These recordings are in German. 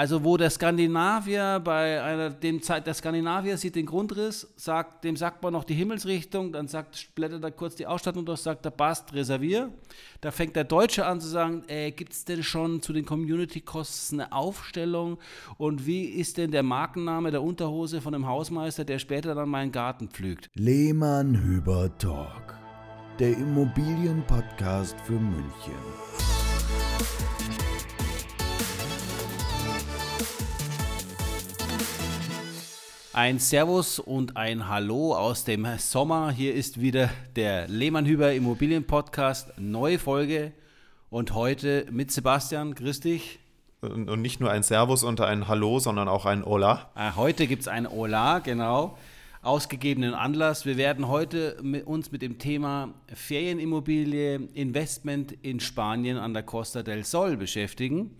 Also wo der Skandinavier bei einer, dem Zeit, der Skandinavier sieht den Grundriss, sagt, dem sagt man noch die Himmelsrichtung, dann sagt, blättert er kurz die Ausstattung durch, sagt er, passt, reservier. Da fängt der Deutsche an zu sagen, äh, gibt es denn schon zu den Community-Costs eine Aufstellung und wie ist denn der Markenname der Unterhose von dem Hausmeister, der später dann meinen Garten pflügt? Lehmann Hüber Talk, der Immobilienpodcast für München. Ein Servus und ein Hallo aus dem Sommer. Hier ist wieder der Lehmann-Hüber Immobilien-Podcast, neue Folge. Und heute mit Sebastian. Grüß dich. Und nicht nur ein Servus und ein Hallo, sondern auch ein Hola. Äh, heute gibt es ein Hola, genau. Ausgegebenen Anlass. Wir werden heute mit uns mit dem Thema Ferienimmobilie, Investment in Spanien an der Costa del Sol beschäftigen.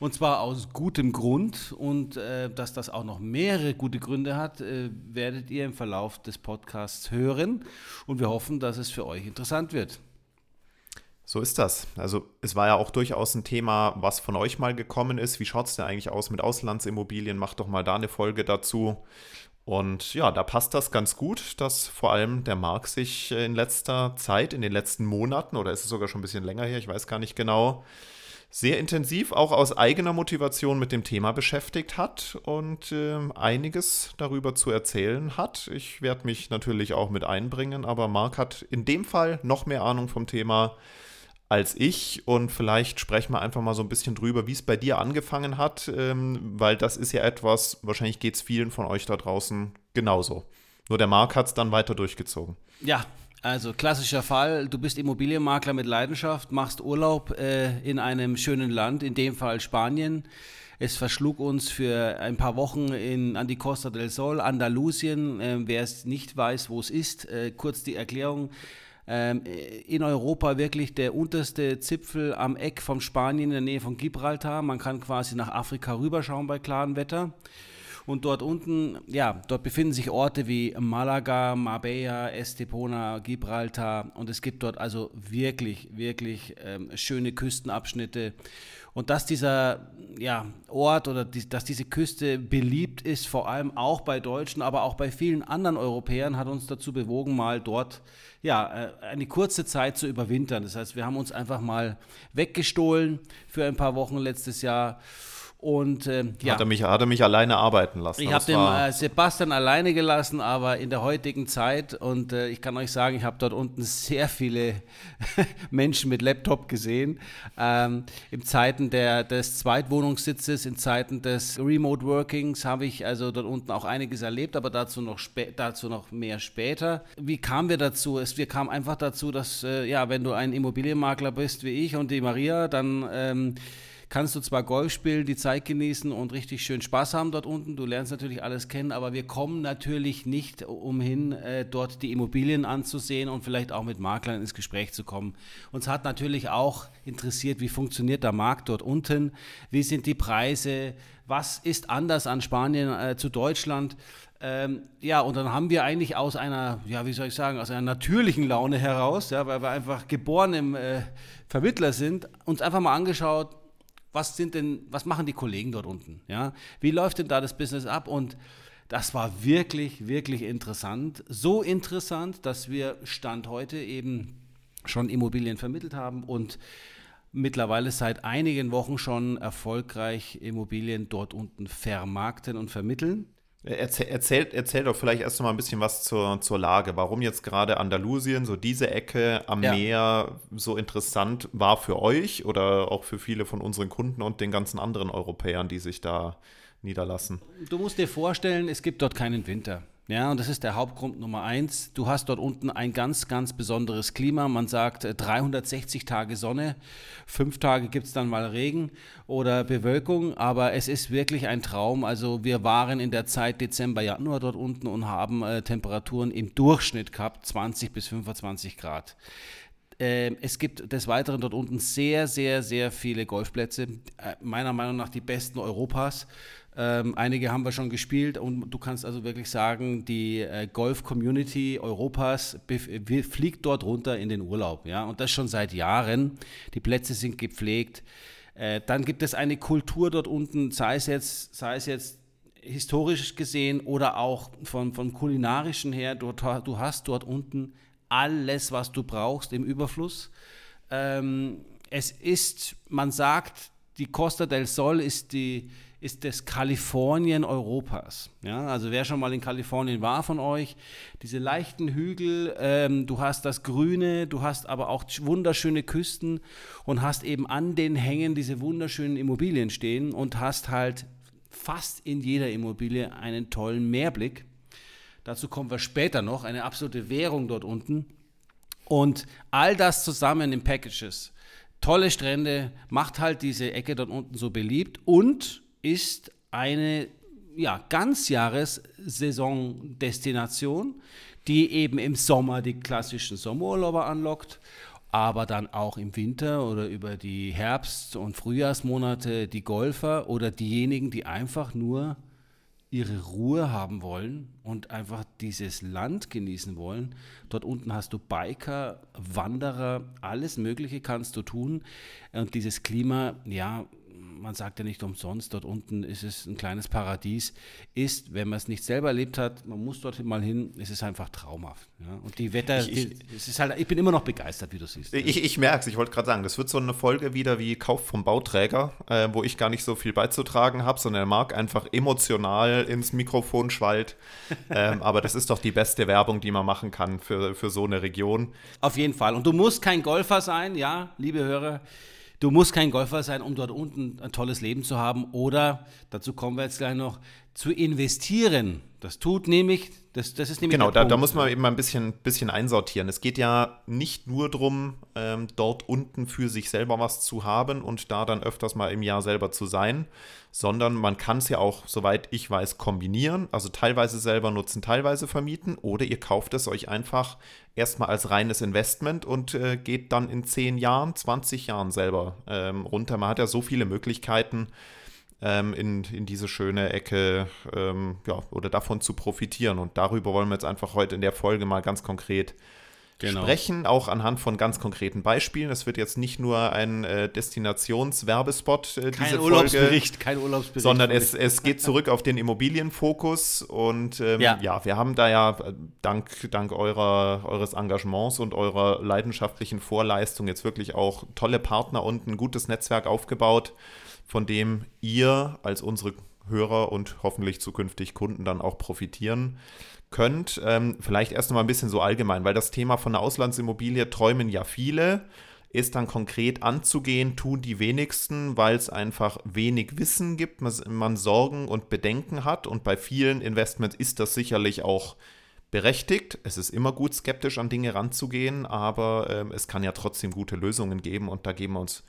Und zwar aus gutem Grund. Und äh, dass das auch noch mehrere gute Gründe hat, äh, werdet ihr im Verlauf des Podcasts hören. Und wir hoffen, dass es für euch interessant wird. So ist das. Also es war ja auch durchaus ein Thema, was von euch mal gekommen ist. Wie schaut es denn eigentlich aus mit Auslandsimmobilien? Macht doch mal da eine Folge dazu. Und ja, da passt das ganz gut, dass vor allem der Markt sich in letzter Zeit, in den letzten Monaten, oder ist es sogar schon ein bisschen länger her, ich weiß gar nicht genau, sehr intensiv auch aus eigener Motivation mit dem Thema beschäftigt hat und äh, einiges darüber zu erzählen hat. Ich werde mich natürlich auch mit einbringen, aber Marc hat in dem Fall noch mehr Ahnung vom Thema als ich und vielleicht sprechen wir einfach mal so ein bisschen drüber, wie es bei dir angefangen hat, ähm, weil das ist ja etwas, wahrscheinlich geht es vielen von euch da draußen genauso. Nur der Marc hat es dann weiter durchgezogen. Ja, also klassischer Fall, du bist Immobilienmakler mit Leidenschaft, machst Urlaub äh, in einem schönen Land, in dem Fall Spanien. Es verschlug uns für ein paar Wochen in, an die Costa del Sol, Andalusien. Äh, wer es nicht weiß, wo es ist, äh, kurz die Erklärung. Ähm, in Europa wirklich der unterste Zipfel am Eck von Spanien in der Nähe von Gibraltar. Man kann quasi nach Afrika rüberschauen bei klarem Wetter. Und dort unten, ja, dort befinden sich Orte wie Malaga, Marbella, Estepona, Gibraltar. Und es gibt dort also wirklich, wirklich ähm, schöne Küstenabschnitte. Und dass dieser ja, Ort oder die, dass diese Küste beliebt ist, vor allem auch bei Deutschen, aber auch bei vielen anderen Europäern, hat uns dazu bewogen, mal dort ja, äh, eine kurze Zeit zu überwintern. Das heißt, wir haben uns einfach mal weggestohlen für ein paar Wochen letztes Jahr und äh, ja. Hat er, mich, hat er mich alleine arbeiten lassen? Ich habe den äh, Sebastian alleine gelassen, aber in der heutigen Zeit und äh, ich kann euch sagen, ich habe dort unten sehr viele Menschen mit Laptop gesehen. Ähm, in Zeiten der, des Zweitwohnungssitzes, in Zeiten des Remote Workings habe ich also dort unten auch einiges erlebt, aber dazu noch, dazu noch mehr später. Wie kamen wir dazu? Es, wir kamen einfach dazu, dass, äh, ja, wenn du ein Immobilienmakler bist wie ich und die Maria, dann ähm, kannst du zwar Golf spielen, die Zeit genießen und richtig schön Spaß haben dort unten. Du lernst natürlich alles kennen, aber wir kommen natürlich nicht umhin, äh, dort die Immobilien anzusehen und vielleicht auch mit Maklern ins Gespräch zu kommen. Uns hat natürlich auch interessiert, wie funktioniert der Markt dort unten, wie sind die Preise, was ist anders an Spanien äh, zu Deutschland. Ähm, ja, und dann haben wir eigentlich aus einer, ja, wie soll ich sagen, aus einer natürlichen Laune heraus, ja, weil wir einfach geboren im äh, Vermittler sind, uns einfach mal angeschaut, was sind denn, was machen die Kollegen dort unten? Ja? Wie läuft denn da das Business ab? Und das war wirklich, wirklich interessant. So interessant, dass wir Stand heute eben schon Immobilien vermittelt haben und mittlerweile seit einigen Wochen schon erfolgreich Immobilien dort unten vermarkten und vermitteln. Erzähl, erzähl, erzähl doch vielleicht erst noch mal ein bisschen was zur, zur Lage. Warum jetzt gerade Andalusien, so diese Ecke am ja. Meer, so interessant war für euch oder auch für viele von unseren Kunden und den ganzen anderen Europäern, die sich da niederlassen? Du musst dir vorstellen, es gibt dort keinen Winter. Ja, und das ist der Hauptgrund Nummer eins. Du hast dort unten ein ganz, ganz besonderes Klima. Man sagt 360 äh, Tage Sonne, fünf Tage gibt es dann mal Regen oder Bewölkung, aber es ist wirklich ein Traum. Also wir waren in der Zeit Dezember, Januar dort unten und haben äh, Temperaturen im Durchschnitt gehabt, 20 bis 25 Grad. Ähm, es gibt des Weiteren dort unten sehr, sehr, sehr viele Golfplätze. Äh, meiner Meinung nach die besten Europas. Ähm, einige haben wir schon gespielt und du kannst also wirklich sagen, die äh, Golf-Community Europas fliegt dort runter in den Urlaub. Ja? Und das schon seit Jahren. Die Plätze sind gepflegt. Äh, dann gibt es eine Kultur dort unten, sei es jetzt, sei es jetzt historisch gesehen oder auch von, vom kulinarischen her. Du, du hast dort unten alles, was du brauchst im Überfluss. Ähm, es ist, man sagt, die Costa del Sol ist, die, ist das Kalifornien Europas. Ja, also wer schon mal in Kalifornien war von euch, diese leichten Hügel, ähm, du hast das Grüne, du hast aber auch wunderschöne Küsten und hast eben an den Hängen diese wunderschönen Immobilien stehen und hast halt fast in jeder Immobilie einen tollen Meerblick. Dazu kommen wir später noch, eine absolute Währung dort unten. Und all das zusammen in Packages tolle Strände, macht halt diese Ecke dort unten so beliebt und ist eine ja, Ganzjahres-Saison-Destination, die eben im Sommer die klassischen Sommerurlauber anlockt, aber dann auch im Winter oder über die Herbst- und Frühjahrsmonate die Golfer oder diejenigen, die einfach nur ihre Ruhe haben wollen und einfach dieses Land genießen wollen. Dort unten hast du Biker, Wanderer, alles Mögliche kannst du tun. Und dieses Klima, ja, man sagt ja nicht umsonst, dort unten ist es ein kleines Paradies, ist, wenn man es nicht selber erlebt hat, man muss dort mal hin, es ist einfach traumhaft. Ja? Und die Wetter, ich, ich, es ist halt, ich bin immer noch begeistert, wie du siehst. Ich, ich merke es, ich wollte gerade sagen, das wird so eine Folge wieder wie Kauf vom Bauträger, äh, wo ich gar nicht so viel beizutragen habe, sondern er mag einfach emotional ins Mikrofon schwallt. ähm, aber das ist doch die beste Werbung, die man machen kann für, für so eine Region. Auf jeden Fall. Und du musst kein Golfer sein, ja, liebe Hörer. Du musst kein Golfer sein, um dort unten ein tolles Leben zu haben. Oder, dazu kommen wir jetzt gleich noch, zu investieren. Das tut nämlich, das, das ist nämlich. Genau, da, da, muss man eben mal ein bisschen, bisschen einsortieren. Es geht ja nicht nur darum, ähm, dort unten für sich selber was zu haben und da dann öfters mal im Jahr selber zu sein, sondern man kann es ja auch, soweit ich weiß, kombinieren. Also teilweise selber nutzen, teilweise vermieten oder ihr kauft es euch einfach erstmal als reines Investment und äh, geht dann in 10 Jahren, 20 Jahren selber ähm, runter. Man hat ja so viele Möglichkeiten ähm, in, in diese schöne Ecke ähm, ja, oder davon zu profitieren. Und darüber wollen wir jetzt einfach heute in der Folge mal ganz konkret genau. sprechen, auch anhand von ganz konkreten Beispielen. Es wird jetzt nicht nur ein äh, Destinationswerbespot, äh, kein diese Urlaubsbericht, Folge, kein Urlaubsbericht, sondern es, es geht zurück auf den Immobilienfokus und ähm, ja. ja. wir haben da ja äh, dank, dank eurer, eures Engagements und eurer leidenschaftlichen Vorleistung jetzt wirklich auch tolle Partner und ein gutes Netzwerk aufgebaut, von dem ihr als unsere Hörer und hoffentlich zukünftig Kunden dann auch profitieren könnt. Ähm, vielleicht erst noch mal ein bisschen so allgemein, weil das Thema von der Auslandsimmobilie träumen ja viele. Ist dann konkret anzugehen, tun die wenigsten, weil es einfach wenig Wissen gibt, man Sorgen und Bedenken hat. Und bei vielen Investments ist das sicherlich auch berechtigt. Es ist immer gut, skeptisch an Dinge ranzugehen, aber ähm, es kann ja trotzdem gute Lösungen geben und da geben wir uns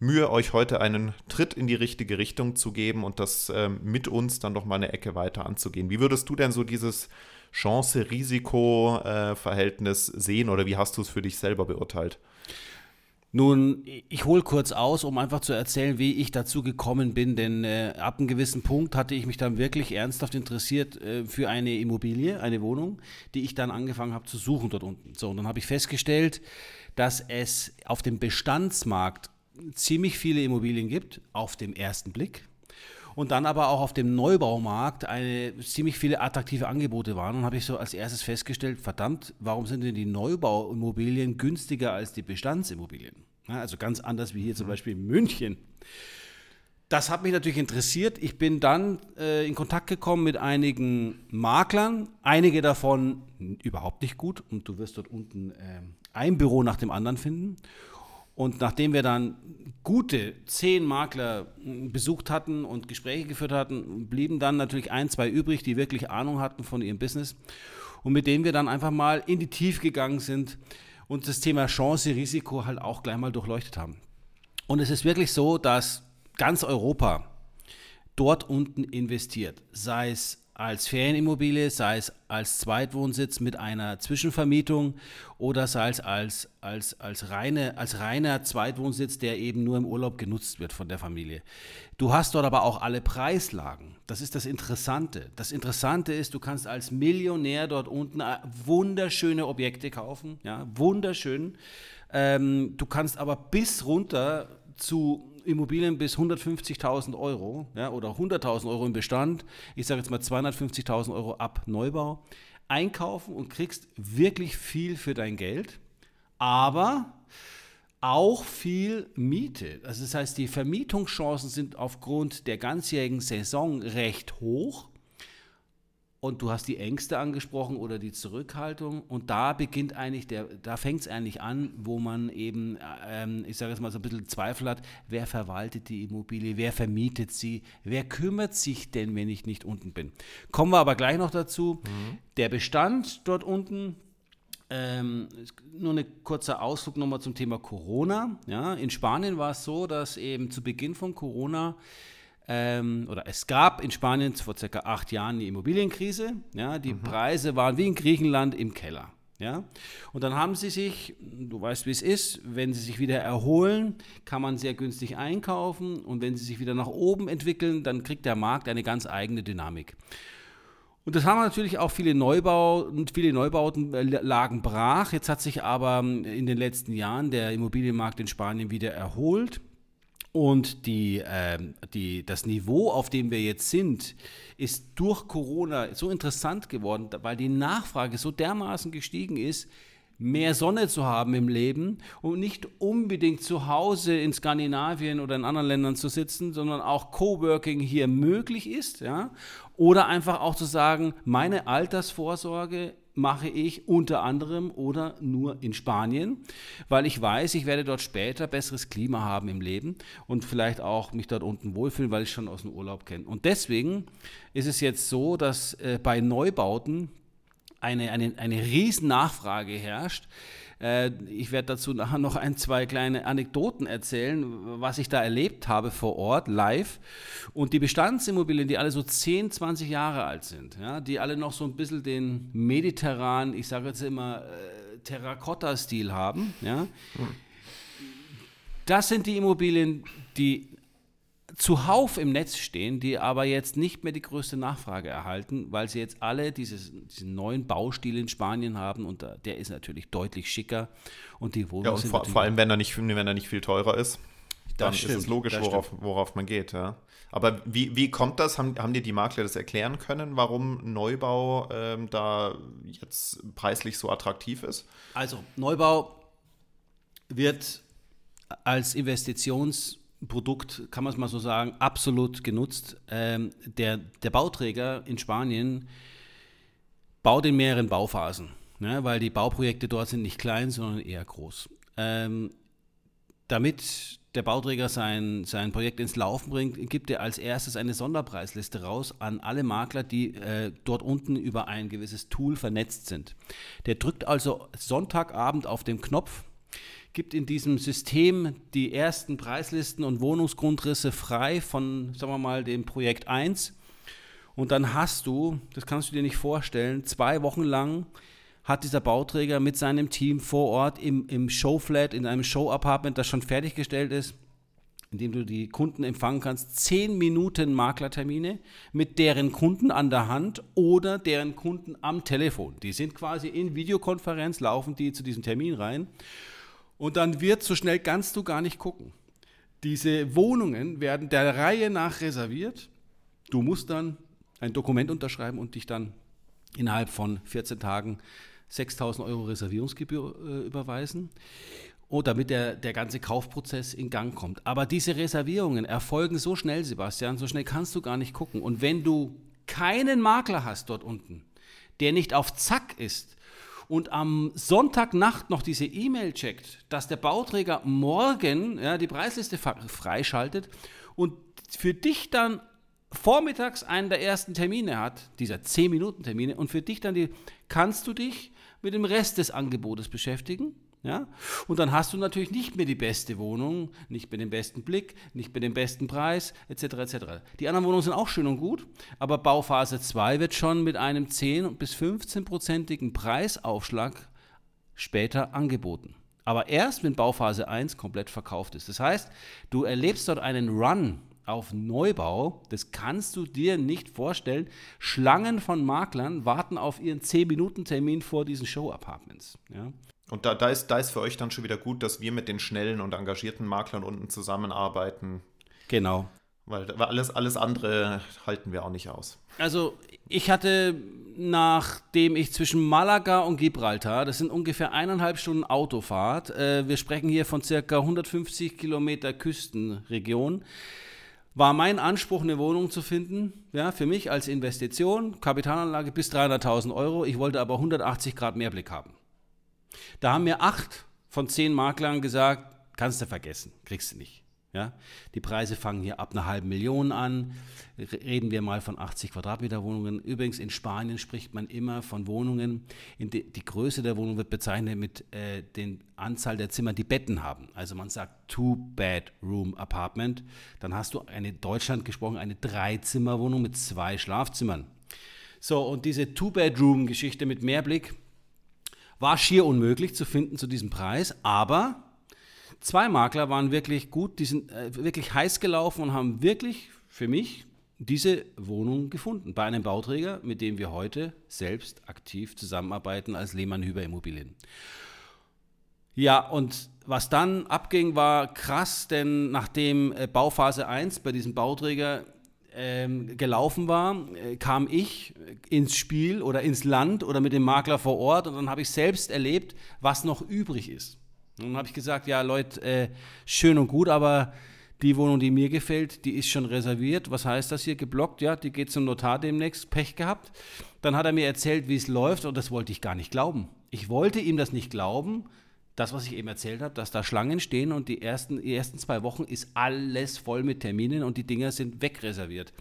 Mühe, euch heute einen Tritt in die richtige Richtung zu geben und das ähm, mit uns dann doch mal eine Ecke weiter anzugehen. Wie würdest du denn so dieses Chance-Risiko-Verhältnis sehen oder wie hast du es für dich selber beurteilt? Nun, ich hole kurz aus, um einfach zu erzählen, wie ich dazu gekommen bin, denn äh, ab einem gewissen Punkt hatte ich mich dann wirklich ernsthaft interessiert äh, für eine Immobilie, eine Wohnung, die ich dann angefangen habe zu suchen dort unten. So, und dann habe ich festgestellt, dass es auf dem Bestandsmarkt ziemlich viele Immobilien gibt, auf dem ersten Blick und dann aber auch auf dem Neubaumarkt eine ziemlich viele attraktive Angebote waren. Und habe ich so als erstes festgestellt, verdammt, warum sind denn die Neubauimmobilien günstiger als die Bestandsimmobilien? Ja, also ganz anders wie hier zum mhm. Beispiel in München. Das hat mich natürlich interessiert. Ich bin dann äh, in Kontakt gekommen mit einigen Maklern, einige davon überhaupt nicht gut und du wirst dort unten äh, ein Büro nach dem anderen finden. Und nachdem wir dann gute zehn Makler hm, besucht hatten und Gespräche geführt hatten, blieben dann natürlich ein, zwei übrig, die wirklich Ahnung hatten von ihrem Business und mit denen wir dann einfach mal in die Tiefe gegangen sind und das Thema Chance, Risiko halt auch gleich mal durchleuchtet haben. Und es ist wirklich so, dass ganz Europa dort unten investiert, sei es als Ferienimmobilie, sei es als Zweitwohnsitz mit einer Zwischenvermietung oder sei es als, als, als, reine, als reiner Zweitwohnsitz, der eben nur im Urlaub genutzt wird von der Familie. Du hast dort aber auch alle Preislagen. Das ist das Interessante. Das Interessante ist, du kannst als Millionär dort unten äh, wunderschöne Objekte kaufen, ja, wunderschön. Ähm, du kannst aber bis runter zu Immobilien bis 150.000 Euro ja, oder 100.000 Euro im Bestand, ich sage jetzt mal 250.000 Euro ab Neubau, einkaufen und kriegst wirklich viel für dein Geld, aber auch viel Miete. Also das heißt, die Vermietungschancen sind aufgrund der ganzjährigen Saison recht hoch. Und du hast die Ängste angesprochen oder die Zurückhaltung. Und da beginnt eigentlich der, da fängt es eigentlich an, wo man eben, ähm, ich sage jetzt mal so ein bisschen Zweifel hat, wer verwaltet die Immobilie, wer vermietet sie, wer kümmert sich denn, wenn ich nicht unten bin. Kommen wir aber gleich noch dazu. Mhm. Der Bestand dort unten, ähm, nur ein kurzer Ausflug nochmal zum Thema Corona. Ja, in Spanien war es so, dass eben zu Beginn von Corona ähm, oder es gab in Spanien vor circa acht Jahren eine Immobilienkrise. Ja, die mhm. Preise waren wie in Griechenland im Keller. Ja? Und dann haben sie sich, du weißt, wie es ist, wenn sie sich wieder erholen, kann man sehr günstig einkaufen und wenn sie sich wieder nach oben entwickeln, dann kriegt der Markt eine ganz eigene Dynamik. Und das haben natürlich auch viele Neubau viele Neubauten äh, lagen brach. Jetzt hat sich aber in den letzten Jahren der Immobilienmarkt in Spanien wieder erholt. Und die, äh, die, das Niveau, auf dem wir jetzt sind, ist durch Corona so interessant geworden, weil die Nachfrage so dermaßen gestiegen ist, mehr Sonne zu haben im Leben und nicht unbedingt zu Hause in Skandinavien oder in anderen Ländern zu sitzen, sondern auch Coworking hier möglich ist, ja, oder einfach auch zu sagen, meine Altersvorsorge mache ich unter anderem oder nur in Spanien, weil ich weiß, ich werde dort später besseres Klima haben im Leben und vielleicht auch mich dort unten wohlfühlen, weil ich schon aus dem Urlaub kenne. Und deswegen ist es jetzt so, dass äh, bei Neubauten eine, eine, eine riesen Nachfrage herrscht. Äh, ich werde dazu nachher noch ein, zwei kleine Anekdoten erzählen, was ich da erlebt habe vor Ort, live. Und die Bestandsimmobilien, die alle so 10, 20 Jahre alt sind, ja, die alle noch so ein bisschen den mediterranen, ich sage jetzt immer, äh, Terrakotta-Stil haben, ja. Hm. Das sind die Immobilien, die zuhauf im Netz stehen, die aber jetzt nicht mehr die größte Nachfrage erhalten, weil sie jetzt alle dieses, diesen neuen Baustil in Spanien haben und der ist natürlich deutlich schicker und die Wohnungen ja, und vor, vor, allem, wenn er, nicht, wenn er nicht viel teurer ist, dann stimmt, ist es logisch, worauf, worauf man geht. Ja. Aber wie, wie kommt das? Haben, haben dir die Makler das erklären können, warum Neubau ähm, da jetzt preislich so attraktiv ist? Also Neubau wird als Investitions- Produkt, kann man es mal so sagen, absolut genutzt. Ähm, der, der Bauträger in Spanien baut in mehreren Bauphasen, ne, weil die Bauprojekte dort sind nicht klein, sondern eher groß. Ähm, damit der Bauträger sein, sein Projekt ins Laufen bringt, gibt er als erstes eine Sonderpreisliste raus an alle Makler, die äh, dort unten über ein gewisses Tool vernetzt sind. Der drückt also Sonntagabend auf den Knopf gibt in diesem System die ersten Preislisten und Wohnungsgrundrisse frei von, sagen wir mal, dem Projekt 1. Und dann hast du, das kannst du dir nicht vorstellen, zwei Wochen lang hat dieser Bauträger mit seinem Team vor Ort im, im Showflat, in einem Show-Apartment, das schon fertiggestellt ist, in dem du die Kunden empfangen kannst, zehn Minuten Maklertermine mit deren Kunden an der Hand oder deren Kunden am Telefon. Die sind quasi in Videokonferenz, laufen die zu diesem Termin rein und dann wird, so schnell kannst du gar nicht gucken. Diese Wohnungen werden der Reihe nach reserviert. Du musst dann ein Dokument unterschreiben und dich dann innerhalb von 14 Tagen 6000 Euro Reservierungsgebühr äh, überweisen. Oh, damit der, der ganze Kaufprozess in Gang kommt. Aber diese Reservierungen erfolgen so schnell, Sebastian, so schnell kannst du gar nicht gucken. Und wenn du keinen Makler hast dort unten, der nicht auf Zack ist, und am Sonntagnacht noch diese E-Mail checkt, dass der Bauträger morgen ja, die Preisliste freischaltet und für dich dann vormittags einen der ersten Termine hat, dieser 10-Minuten-Termine, und für dich dann die, kannst du dich mit dem Rest des Angebotes beschäftigen ja? Und dann hast du natürlich nicht mehr die beste Wohnung, nicht mehr den besten Blick, nicht mehr den besten Preis, etc. etc. Die anderen Wohnungen sind auch schön und gut, aber Bauphase 2 wird schon mit einem 10- bis 15-prozentigen Preisaufschlag später angeboten. Aber erst, wenn Bauphase 1 komplett verkauft ist. Das heißt, du erlebst dort einen Run auf Neubau, das kannst du dir nicht vorstellen. Schlangen von Maklern warten auf ihren 10-Minuten-Termin vor diesen Show-Apartments. Ja? Und da, da, ist, da ist für euch dann schon wieder gut, dass wir mit den schnellen und engagierten Maklern unten zusammenarbeiten. Genau. Weil, weil alles, alles andere halten wir auch nicht aus. Also ich hatte, nachdem ich zwischen Malaga und Gibraltar, das sind ungefähr eineinhalb Stunden Autofahrt, äh, wir sprechen hier von circa 150 Kilometer Küstenregion, war mein Anspruch, eine Wohnung zu finden, ja, für mich als Investition, Kapitalanlage bis 300.000 Euro. Ich wollte aber 180 Grad Mehrblick haben. Da haben mir acht von zehn Maklern gesagt, kannst du vergessen, kriegst du nicht. Ja? Die Preise fangen hier ab einer halben Million an. Reden wir mal von 80 Quadratmeter Wohnungen. Übrigens in Spanien spricht man immer von Wohnungen. Die, die, Größe der Wohnung wird bezeichnet mit äh, der Anzahl der Zimmer, die Betten haben. Also man sagt Two-Bedroom-Apartment. Dann hast du eine Deutschland gesprochen eine Dreizimmerwohnung mit zwei Schlafzimmern. So und diese Two-Bedroom-Geschichte mit Mehrblick war schier unmöglich zu finden zu diesem Preis, aber Zwei Makler waren wirklich gut, die sind äh, wirklich heiß gelaufen und haben wirklich für mich diese Wohnung gefunden bei einem Bauträger, mit dem wir heute selbst aktiv zusammenarbeiten als Lehmann Hüber Immobilien. Ja, und was dann abging, war krass, denn nachdem äh, Bauphase 1 bei diesem Bauträger ähm, gelaufen war, äh, kam ich ins Spiel oder ins Land oder mit dem Makler vor Ort und dann habe ich selbst erlebt, was noch übrig ist. Und dann habe ich gesagt, ja Leute, äh, schön und gut, aber die Wohnung, die mir gefällt, die ist schon reserviert. Was heißt das hier? Geblockt, ja, die geht zum Notar demnächst, Pech gehabt. Dann hat er mir erzählt, wie es läuft und das wollte ich gar nicht glauben. Ich wollte ihm das nicht glauben, das, was ich eben erzählt habe, dass da Schlangen stehen und die ersten, die ersten zwei Wochen ist alles voll mit Terminen und die Dinger sind wegreserviert.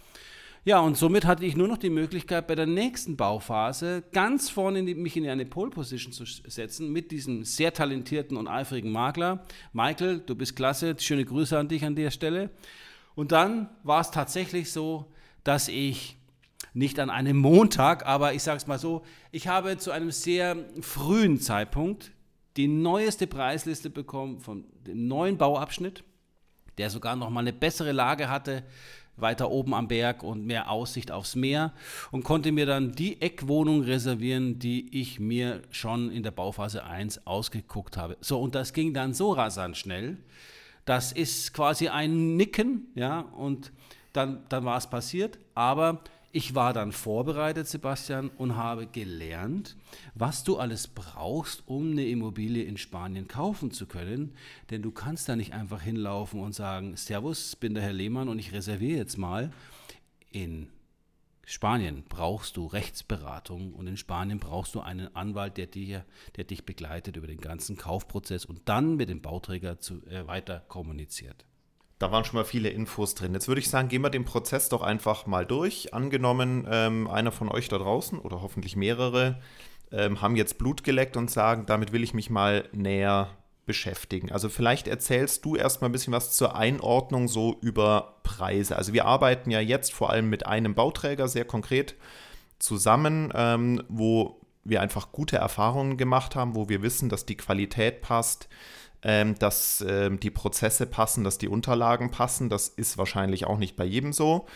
Ja, und somit hatte ich nur noch die Möglichkeit, bei der nächsten Bauphase ganz vorne in die, mich in eine Pole Position zu setzen mit diesem sehr talentierten und eifrigen Makler. Michael, du bist klasse, schöne Grüße an dich an der Stelle. Und dann war es tatsächlich so, dass ich nicht an einem Montag, aber ich sage es mal so, ich habe zu einem sehr frühen Zeitpunkt die neueste Preisliste bekommen von dem neuen Bauabschnitt, der sogar noch mal eine bessere Lage hatte weiter oben am Berg und mehr Aussicht aufs Meer und konnte mir dann die Eckwohnung reservieren, die ich mir schon in der Bauphase 1 ausgeguckt habe. So, und das ging dann so rasant schnell. Das ist quasi ein Nicken, ja, und dann, dann war es passiert. Aber ich war dann vorbereitet, Sebastian, und habe gelernt, was du alles brauchst, um eine Immobilie in Spanien kaufen zu können. Denn du kannst da nicht einfach hinlaufen und sagen, Servus, bin der Herr Lehmann und ich reserviere jetzt mal. In Spanien brauchst du Rechtsberatung und in Spanien brauchst du einen Anwalt, der, dir, der dich begleitet über den ganzen Kaufprozess und dann mit dem Bauträger zu, äh, weiter kommuniziert. Da waren schon mal viele Infos drin. Jetzt würde ich sagen, gehen wir den Prozess doch einfach mal durch. Angenommen, ähm, einer von euch da draußen oder hoffentlich mehrere ähm, haben jetzt Blut geleckt und sagen, damit will ich mich mal näher beschäftigen. Also vielleicht erzählst du erstmal ein bisschen was zur Einordnung so über Preise. Also wir arbeiten ja jetzt vor allem mit einem Bauträger sehr konkret zusammen, ähm, wo wir einfach gute Erfahrungen gemacht haben, wo wir wissen, dass die Qualität passt, ähm, dass ähm, die Prozesse passen, dass die Unterlagen passen. Das ist wahrscheinlich auch nicht bei jedem so.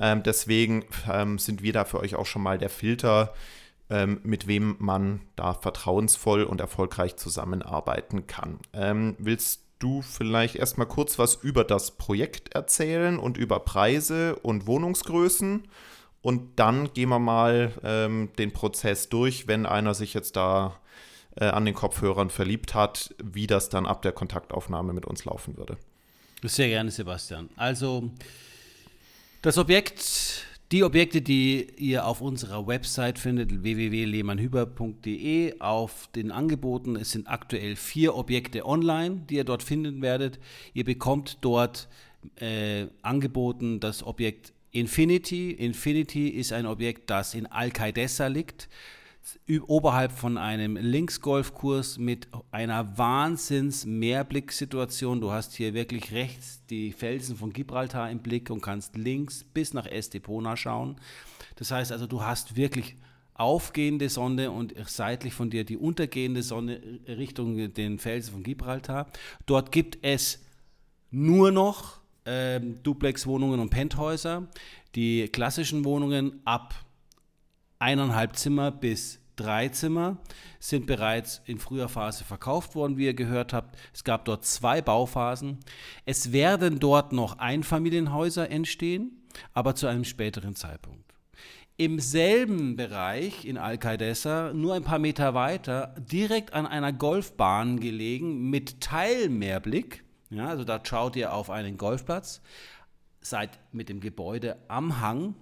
Ähm, deswegen ähm, sind wir da für euch auch schon mal der Filter, ähm, mit wem man da vertrauensvoll und erfolgreich zusammenarbeiten kann. Ähm, willst du vielleicht erstmal kurz was über das Projekt erzählen und über Preise und Wohnungsgrößen? Und dann gehen wir mal den Prozess durch, wenn einer sich jetzt da äh, an den Kopfhörern verliebt hat, wie das dann ab der Kontaktaufnahme mit uns laufen würde. Sehr gerne, Sebastian. Also das Objekt, die Objekte, die ihr auf unserer Website findet, www.lehmannhüber.de, auf den Angeboten, es sind aktuell vier Objekte online, die ihr dort finden werdet. Ihr bekommt dort äh, angeboten das Objekt Infinity. Infinity ist ein Objekt, das in Alcaidessa liegt oberhalb von einem Linksgolfkurs mit einer Wahnsinns-Mehrblicksituation. Du hast hier wirklich rechts die Felsen von Gibraltar im Blick und kannst links bis nach Estepona schauen. Das heißt also, du hast wirklich aufgehende Sonne und seitlich von dir die untergehende Sonne Richtung den Felsen von Gibraltar. Dort gibt es nur noch ähm, Duplex-Wohnungen und Penthäuser. Die klassischen Wohnungen ab eineinhalb Zimmer bis drei Zimmer sind bereits in früher Phase verkauft worden, wie ihr gehört habt. Es gab dort zwei Bauphasen. Es werden dort noch Einfamilienhäuser entstehen, aber zu einem späteren Zeitpunkt. Im selben Bereich in Alcaidesa, nur ein paar Meter weiter, direkt an einer Golfbahn gelegen mit Teilmeerblick, ja, also da schaut ihr auf einen Golfplatz, seid mit dem Gebäude am Hang,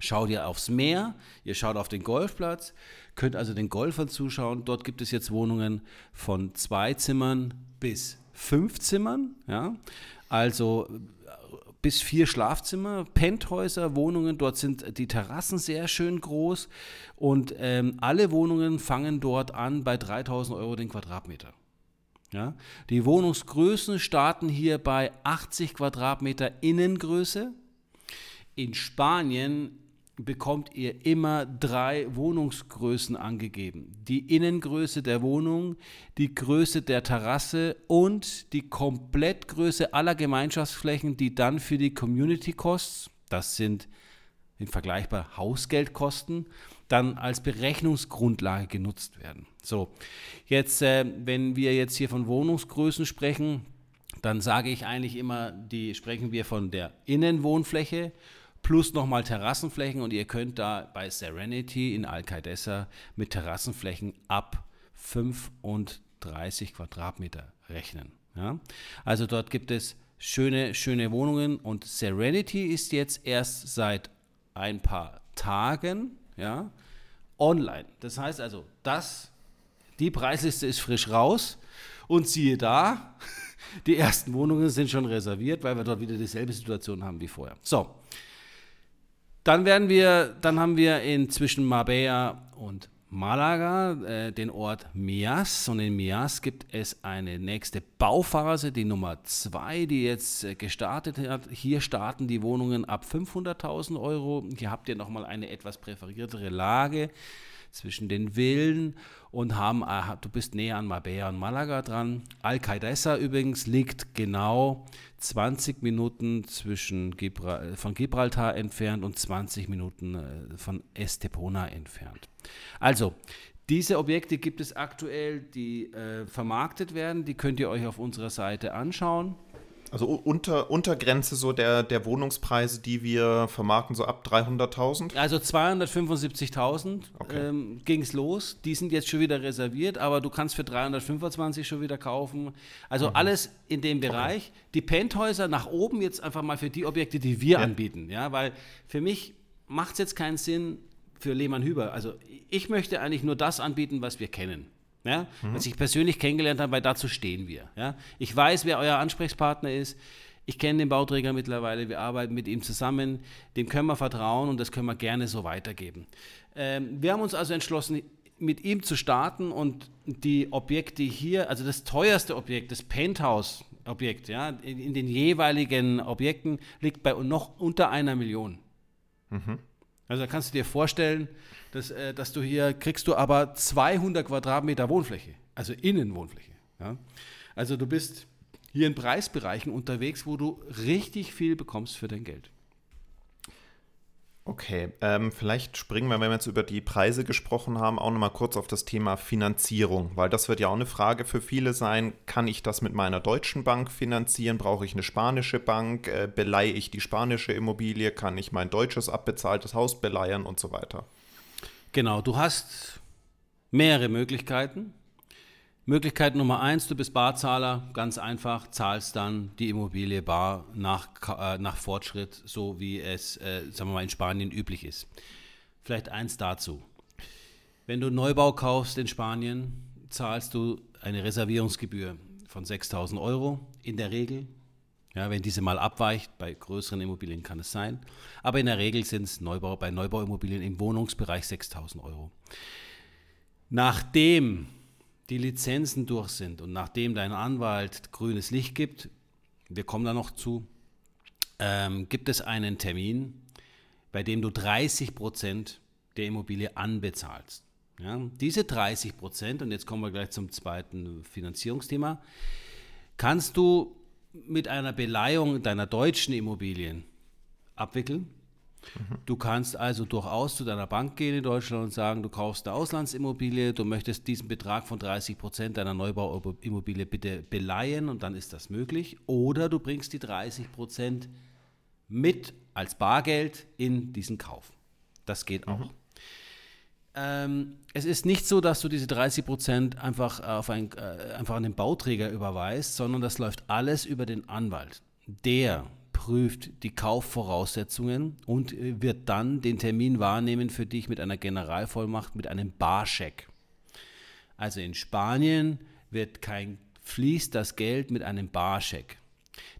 schaut ihr aufs Meer, ihr schaut auf den Golfplatz, könnt also den Golfern zuschauen. Dort gibt es jetzt Wohnungen von zwei Zimmern bis fünf Zimmern, ja, also bis vier Schlafzimmer, Penthäuser, Wohnungen. Dort sind die Terrassen sehr schön groß und ähm, alle Wohnungen fangen dort an bei 3000 Euro den Quadratmeter. Ja? Die Wohnungsgrößen starten hier bei 80 Quadratmeter Innengröße. In Spanien bekommt ihr immer drei Wohnungsgrößen angegeben. Die Innengröße der Wohnung, die Größe der Terrasse und die Komplettgröße aller Gemeinschaftsflächen, die dann für die Community Costs, das sind in vergleichbar Hausgeldkosten, dann als Berechnungsgrundlage genutzt werden. So, jetzt, äh, wenn wir jetzt hier von Wohnungsgrößen sprechen, dann sage ich eigentlich immer, die sprechen wir von der Innenwohnfläche plus nochmal Terrassenflächen und ihr könnt da bei Serenity in Alcaidesa mit Terrassenflächen ab 35 Quadratmeter rechnen. Ja? Also dort gibt es schöne, schöne Wohnungen und Serenity ist jetzt erst seit ein paar Tagen ja, online. Das heißt also, das, die Preisliste ist frisch raus und siehe da, die ersten Wohnungen sind schon reserviert, weil wir dort wieder dieselbe Situation haben wie vorher. So, dann werden wir, dann haben wir in zwischen Marbella und Malaga äh, den Ort Mias und in Mias gibt es eine nächste Bauphase, die Nummer zwei, die jetzt äh, gestartet hat. Hier starten die Wohnungen ab 500.000 Euro. Hier habt ihr nochmal eine etwas präferiertere Lage zwischen den Villen und haben, äh, du bist näher an Marbella und Malaga dran. Alcaidesa übrigens liegt genau 20 Minuten zwischen Gibral von Gibraltar entfernt und 20 Minuten äh, von Estepona entfernt. Also, diese Objekte gibt es aktuell, die äh, vermarktet werden. Die könnt ihr euch auf unserer Seite anschauen. Also unter, Untergrenze so der, der Wohnungspreise, die wir vermarkten, so ab 300.000? Also 275.000 okay. ähm, ging es los. Die sind jetzt schon wieder reserviert, aber du kannst für 325 schon wieder kaufen. Also mhm. alles in dem Bereich. Okay. Die Penthäuser nach oben jetzt einfach mal für die Objekte, die wir ja. anbieten. Ja, weil für mich macht es jetzt keinen Sinn für Lehmann Hüber. Also ich möchte eigentlich nur das anbieten, was wir kennen ja, mhm. was ich persönlich kennengelernt habe, weil dazu stehen wir. Ja. Ich weiß, wer euer Ansprechpartner ist. Ich kenne den Bauträger mittlerweile, wir arbeiten mit ihm zusammen, dem können wir vertrauen und das können wir gerne so weitergeben. Ähm, wir haben uns also entschlossen, mit ihm zu starten und die Objekte hier, also das teuerste Objekt, das Penthouse-Objekt, ja, in, in, den jeweiligen Objekten liegt bei noch unter einer Million. Mhm. Also da kannst du dir vorstellen, dass, äh, dass du hier kriegst du aber 200 Quadratmeter Wohnfläche, also Innenwohnfläche. Ja? Also du bist hier in Preisbereichen unterwegs, wo du richtig viel bekommst für dein Geld. Okay, ähm, vielleicht springen wir, wenn wir jetzt über die Preise gesprochen haben, auch nochmal kurz auf das Thema Finanzierung, weil das wird ja auch eine Frage für viele sein. Kann ich das mit meiner deutschen Bank finanzieren? Brauche ich eine spanische Bank? Äh, beleihe ich die spanische Immobilie? Kann ich mein deutsches abbezahltes Haus beleihen und so weiter? Genau, du hast mehrere Möglichkeiten. Möglichkeit Nummer eins, du bist Barzahler, ganz einfach, zahlst dann die Immobilie bar nach, äh, nach Fortschritt, so wie es, äh, sagen wir mal, in Spanien üblich ist. Vielleicht eins dazu. Wenn du Neubau kaufst in Spanien, zahlst du eine Reservierungsgebühr von 6000 Euro in der Regel. Ja, wenn diese mal abweicht, bei größeren Immobilien kann es sein. Aber in der Regel sind es Neubau, bei Neubauimmobilien im Wohnungsbereich 6000 Euro. Nachdem die Lizenzen durch sind und nachdem dein Anwalt grünes Licht gibt, wir kommen da noch zu, ähm, gibt es einen Termin, bei dem du 30 Prozent der Immobilie anbezahlst. Ja, diese 30 Prozent, und jetzt kommen wir gleich zum zweiten Finanzierungsthema, kannst du mit einer Beleihung deiner deutschen Immobilien abwickeln. Du kannst also durchaus zu deiner Bank gehen in Deutschland und sagen, du kaufst eine Auslandsimmobilie, du möchtest diesen Betrag von 30 Prozent deiner Neubauimmobilie bitte beleihen und dann ist das möglich. Oder du bringst die 30 Prozent mit als Bargeld in diesen Kauf. Das geht auch. Mhm. Ähm, es ist nicht so, dass du diese 30 Prozent einfach, auf ein, äh, einfach an den Bauträger überweist, sondern das läuft alles über den Anwalt. Der prüft die Kaufvoraussetzungen und äh, wird dann den Termin wahrnehmen für dich mit einer Generalvollmacht, mit einem Barscheck. Also in Spanien wird kein, fließt das Geld mit einem Barscheck.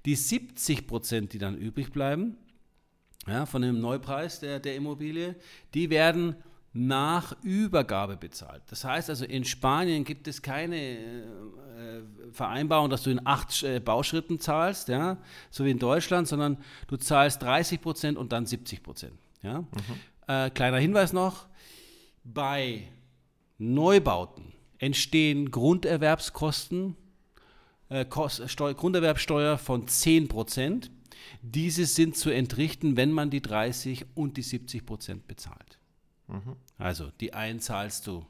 Die 70 Prozent, die dann übrig bleiben, ja, von dem Neupreis der, der Immobilie, die werden nach Übergabe bezahlt. Das heißt also, in Spanien gibt es keine äh, Vereinbarung, dass du in acht äh, Bauschritten zahlst, ja, so wie in Deutschland, sondern du zahlst 30 Prozent und dann 70 Prozent. Ja. Mhm. Äh, kleiner Hinweis noch: Bei Neubauten entstehen Grunderwerbskosten, äh, Steu Grunderwerbsteuer von 10 Prozent. Diese sind zu entrichten, wenn man die 30 und die 70 Prozent bezahlt. Mhm. Also die einen zahlst du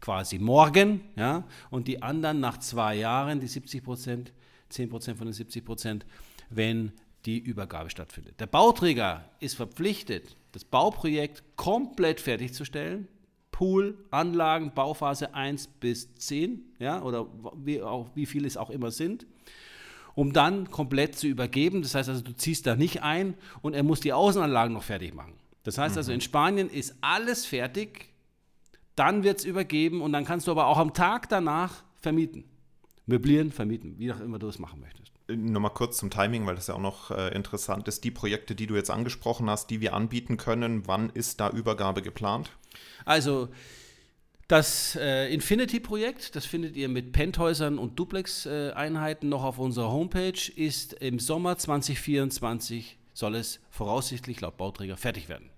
quasi morgen, ja, und die anderen nach zwei Jahren, die 70 Prozent, 10 Prozent von den 70 Prozent, wenn die Übergabe stattfindet. Der Bauträger ist verpflichtet, das Bauprojekt komplett fertigzustellen. Pool, Anlagen, Bauphase 1 bis 10, ja, oder wie, auch, wie viele es auch immer sind, um dann komplett zu übergeben. Das heißt also, du ziehst da nicht ein und er muss die Außenanlagen noch fertig machen. Das heißt also, mhm. in Spanien ist alles fertig, dann wird es übergeben und dann kannst du aber auch am Tag danach vermieten. Möblieren, vermieten, wie auch immer du es machen möchtest. Äh, Nochmal kurz zum Timing, weil das ja auch noch äh, interessant ist. Die Projekte, die du jetzt angesprochen hast, die wir anbieten können, wann ist da Übergabe geplant? Also das äh, Infinity-Projekt, das findet ihr mit Penthäusern und Duplex-Einheiten noch auf unserer Homepage, ist im Sommer 2024 soll es voraussichtlich laut Bauträger fertig werden.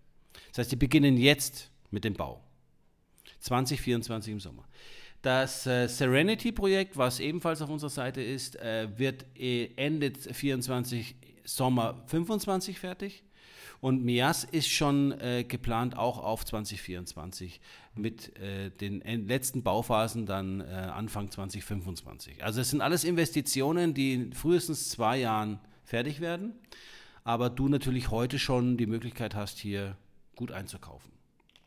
Das heißt, die beginnen jetzt mit dem Bau. 2024 im Sommer. Das äh, Serenity-Projekt, was ebenfalls auf unserer Seite ist, äh, wird äh, Ende 24, Sommer 25 fertig. Und Mias ist schon äh, geplant auch auf 2024 mit äh, den letzten Bauphasen dann äh, Anfang 2025. Also es sind alles Investitionen, die in frühestens zwei Jahren fertig werden aber du natürlich heute schon die Möglichkeit hast, hier gut einzukaufen.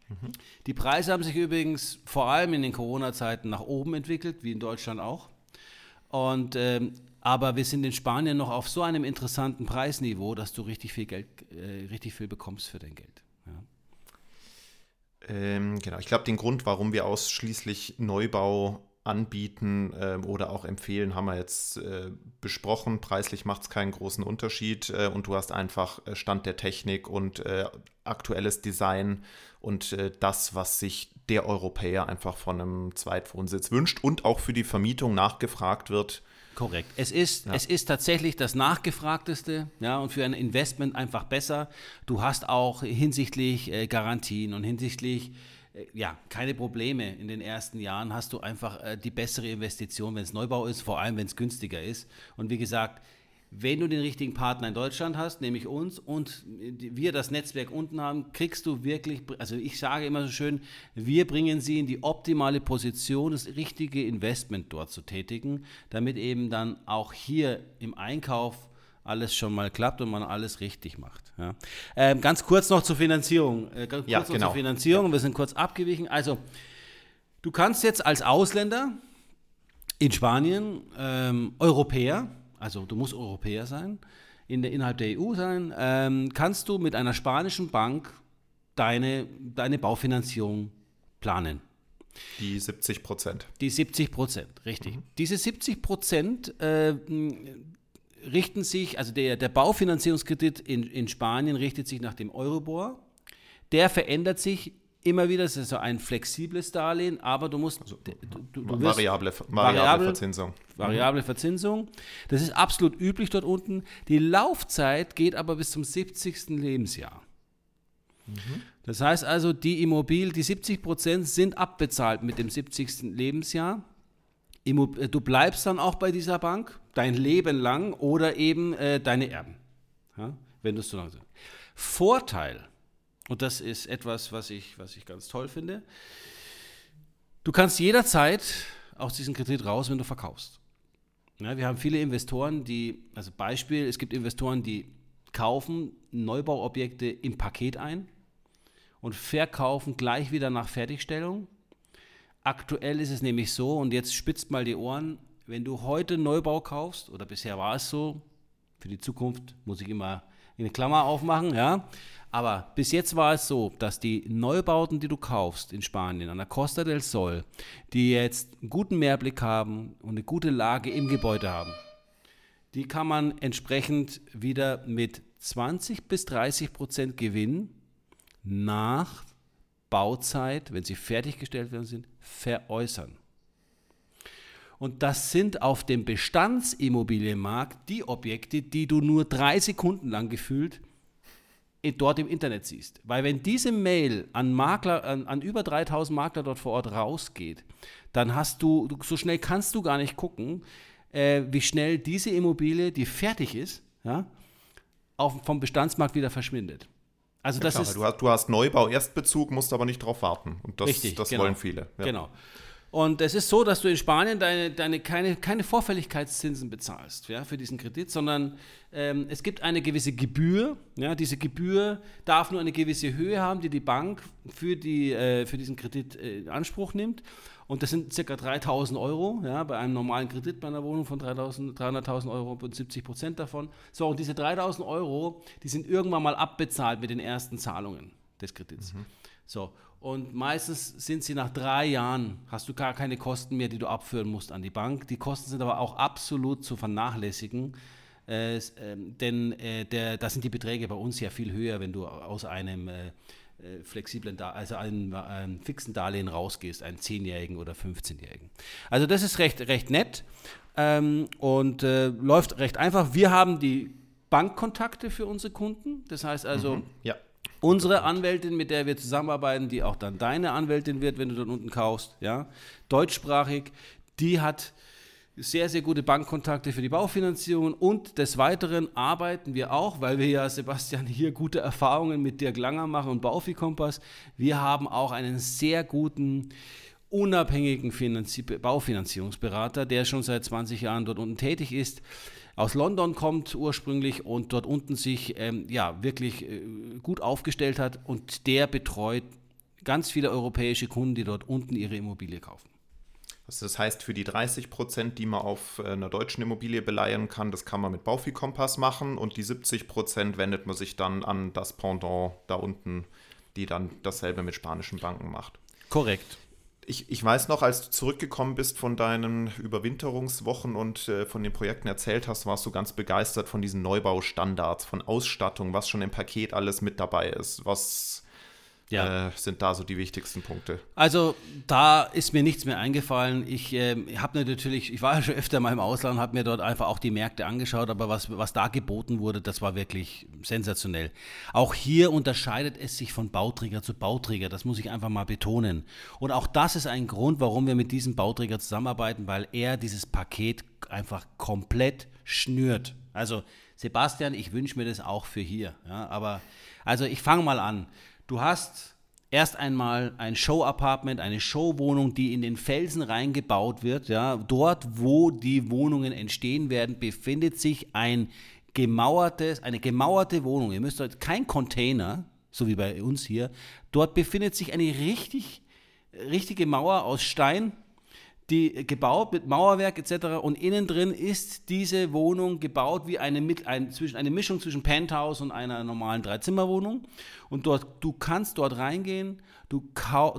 Mhm. Die Preise haben sich übrigens vor allem in den Corona-Zeiten nach oben entwickelt, wie in Deutschland auch. Und, ähm, aber wir sind in Spanien noch auf so einem interessanten Preisniveau, dass du richtig viel Geld, äh, richtig viel bekommst für dein Geld. Ja. Ähm, genau, ich glaube, den Grund, warum wir ausschließlich Neubau anbieten äh, oder auch empfehlen, haben wir jetzt äh, besprochen. Preislich macht es keinen großen Unterschied äh, und du hast einfach äh, Stand der Technik und äh, aktuelles Design und äh, das, was sich der Europäer einfach von einem Zweitwohnsitz wünscht und auch für die Vermietung nachgefragt wird. Korrekt. Es ist, ja. es ist tatsächlich das Nachgefragteste ja, und für ein Investment einfach besser. Du hast auch hinsichtlich Garantien und hinsichtlich ja, keine Probleme. In den ersten Jahren hast du einfach äh, die bessere Investition, wenn es Neubau ist, vor allem wenn es günstiger ist. Und wie gesagt, wenn du den richtigen Partner in Deutschland hast, nämlich uns, und wir das Netzwerk unten haben, kriegst du wirklich, also ich sage immer so schön, wir bringen sie in die optimale Position, das richtige Investment dort zu tätigen, damit eben dann auch hier im Einkauf alles schon mal klappt und man alles richtig macht. Ja. Ähm, ganz kurz noch zur Finanzierung. Äh, ganz kurz ja, noch genau. zur Finanzierung. Wir sind kurz abgewichen. Also, du kannst jetzt als Ausländer in Spanien ähm, Europäer, also du musst Europäer sein, in der, innerhalb der EU sein, ähm, kannst du mit einer spanischen Bank deine, deine Baufinanzierung planen. Die 70 Prozent. Die 70 Prozent, richtig. Mhm. Diese 70 Prozent äh, richten sich, also der, der Baufinanzierungskredit in, in Spanien richtet sich nach dem Euribor. Der verändert sich immer wieder, das ist so ein flexibles Darlehen, aber du musst. Also, du, du variable, variable Verzinsung. Variable Verzinsung. Das ist absolut üblich dort unten. Die Laufzeit geht aber bis zum 70. Lebensjahr. Mhm. Das heißt also, die Immobilie, die 70 Prozent sind abbezahlt mit dem 70. Lebensjahr. Äh, du bleibst dann auch bei dieser Bank dein Leben lang oder eben äh, deine Erben, ja, wenn du es so lange Vorteil, und das ist etwas, was ich, was ich ganz toll finde, du kannst jederzeit aus diesem Kredit raus, wenn du verkaufst. Ja, wir haben viele Investoren, die, also Beispiel, es gibt Investoren, die kaufen Neubauobjekte im Paket ein und verkaufen gleich wieder nach Fertigstellung. Aktuell ist es nämlich so, und jetzt spitzt mal die Ohren, wenn du heute Neubau kaufst, oder bisher war es so, für die Zukunft muss ich immer eine Klammer aufmachen, ja, aber bis jetzt war es so, dass die Neubauten, die du kaufst in Spanien an der Costa del Sol, die jetzt einen guten Mehrblick haben und eine gute Lage im Gebäude haben, die kann man entsprechend wieder mit 20 bis 30 Prozent Gewinn nach Bauzeit, wenn sie fertiggestellt werden sind, veräußern. Und das sind auf dem Bestandsimmobilienmarkt die Objekte, die du nur drei Sekunden lang gefühlt dort im Internet siehst. Weil wenn diese Mail an Makler, an, an, über 3000 Makler dort vor Ort rausgeht, dann hast du, so schnell kannst du gar nicht gucken, äh, wie schnell diese Immobilie, die fertig ist, ja, auf, vom Bestandsmarkt wieder verschwindet. Also ja, das klar, ist. Du hast, du hast, Neubau, Erstbezug, musst aber nicht drauf warten. Und das, richtig, das genau, wollen viele. Ja. Genau. Und es ist so, dass du in Spanien deine, deine keine, keine Vorfälligkeitszinsen bezahlst ja, für diesen Kredit, sondern ähm, es gibt eine gewisse Gebühr. Ja, diese Gebühr darf nur eine gewisse Höhe haben, die die Bank für, die, äh, für diesen Kredit äh, in Anspruch nimmt. Und das sind ca. 3000 Euro, ja, bei einem normalen Kredit bei einer Wohnung von 300.000 Euro und 70 Prozent davon. So, und diese 3000 Euro, die sind irgendwann mal abbezahlt mit den ersten Zahlungen des Kredits. Mhm. So, und meistens sind sie nach drei Jahren, hast du gar keine Kosten mehr, die du abführen musst an die Bank. Die Kosten sind aber auch absolut zu vernachlässigen, äh, äh, denn äh, der, da sind die Beträge bei uns ja viel höher, wenn du aus einem äh, äh flexiblen, also einem, einem, fixen Darlehen rausgehst, einen 10-Jährigen oder 15-Jährigen. Also das ist recht, recht nett ähm, und äh, läuft recht einfach. Wir haben die Bankkontakte für unsere Kunden, das heißt also, mhm, ja Unsere Anwältin, mit der wir zusammenarbeiten, die auch dann deine Anwältin wird, wenn du dort unten kaufst, ja, deutschsprachig, die hat sehr, sehr gute Bankkontakte für die Baufinanzierung und des Weiteren arbeiten wir auch, weil wir ja, Sebastian, hier gute Erfahrungen mit Dirk Langer machen und Baufi-Kompass. Wir haben auch einen sehr guten unabhängigen Finanzi Baufinanzierungsberater, der schon seit 20 Jahren dort unten tätig ist aus London kommt ursprünglich und dort unten sich ähm, ja, wirklich äh, gut aufgestellt hat und der betreut ganz viele europäische Kunden, die dort unten ihre Immobilie kaufen. Also das heißt, für die 30 Prozent, die man auf äh, einer deutschen Immobilie beleihen kann, das kann man mit Baufi-Kompass machen und die 70 Prozent wendet man sich dann an das Pendant da unten, die dann dasselbe mit spanischen Banken macht. Korrekt. Ich, ich weiß noch, als du zurückgekommen bist von deinen Überwinterungswochen und äh, von den Projekten erzählt hast, warst du ganz begeistert von diesen Neubaustandards, von Ausstattung, was schon im Paket alles mit dabei ist, was ja. äh, sind da so die wichtigsten Punkte? Also da ist mir nichts mehr eingefallen. Ich äh, habe natürlich, ich war ja schon öfter mal im Ausland, habe mir dort einfach auch die Märkte angeschaut, aber was, was da geboten wurde, das war wirklich sensationell. Auch hier unterscheidet es sich von Bauträger zu Bauträger, das muss ich einfach mal betonen. Und auch das ist ein Grund, warum wir mit diesem Bauträger zusammenarbeiten, weil er dieses Paket einfach komplett schnürt. Also Sebastian, ich wünsche mir das auch für hier. Ja, aber also ich fange mal an. Du hast erst einmal ein Show-Apartment, eine Showwohnung, die in den Felsen reingebaut wird. Ja. Dort, wo die Wohnungen entstehen werden, befindet sich ein gemauertes, eine gemauerte Wohnung. Ihr müsst dort kein Container, so wie bei uns hier. Dort befindet sich eine richtig, richtige Mauer aus Stein die gebaut mit Mauerwerk etc. Und innen drin ist diese Wohnung gebaut wie eine, ein, zwischen, eine Mischung zwischen Penthouse und einer normalen Dreizimmerwohnung. Und dort, du kannst dort reingehen, du,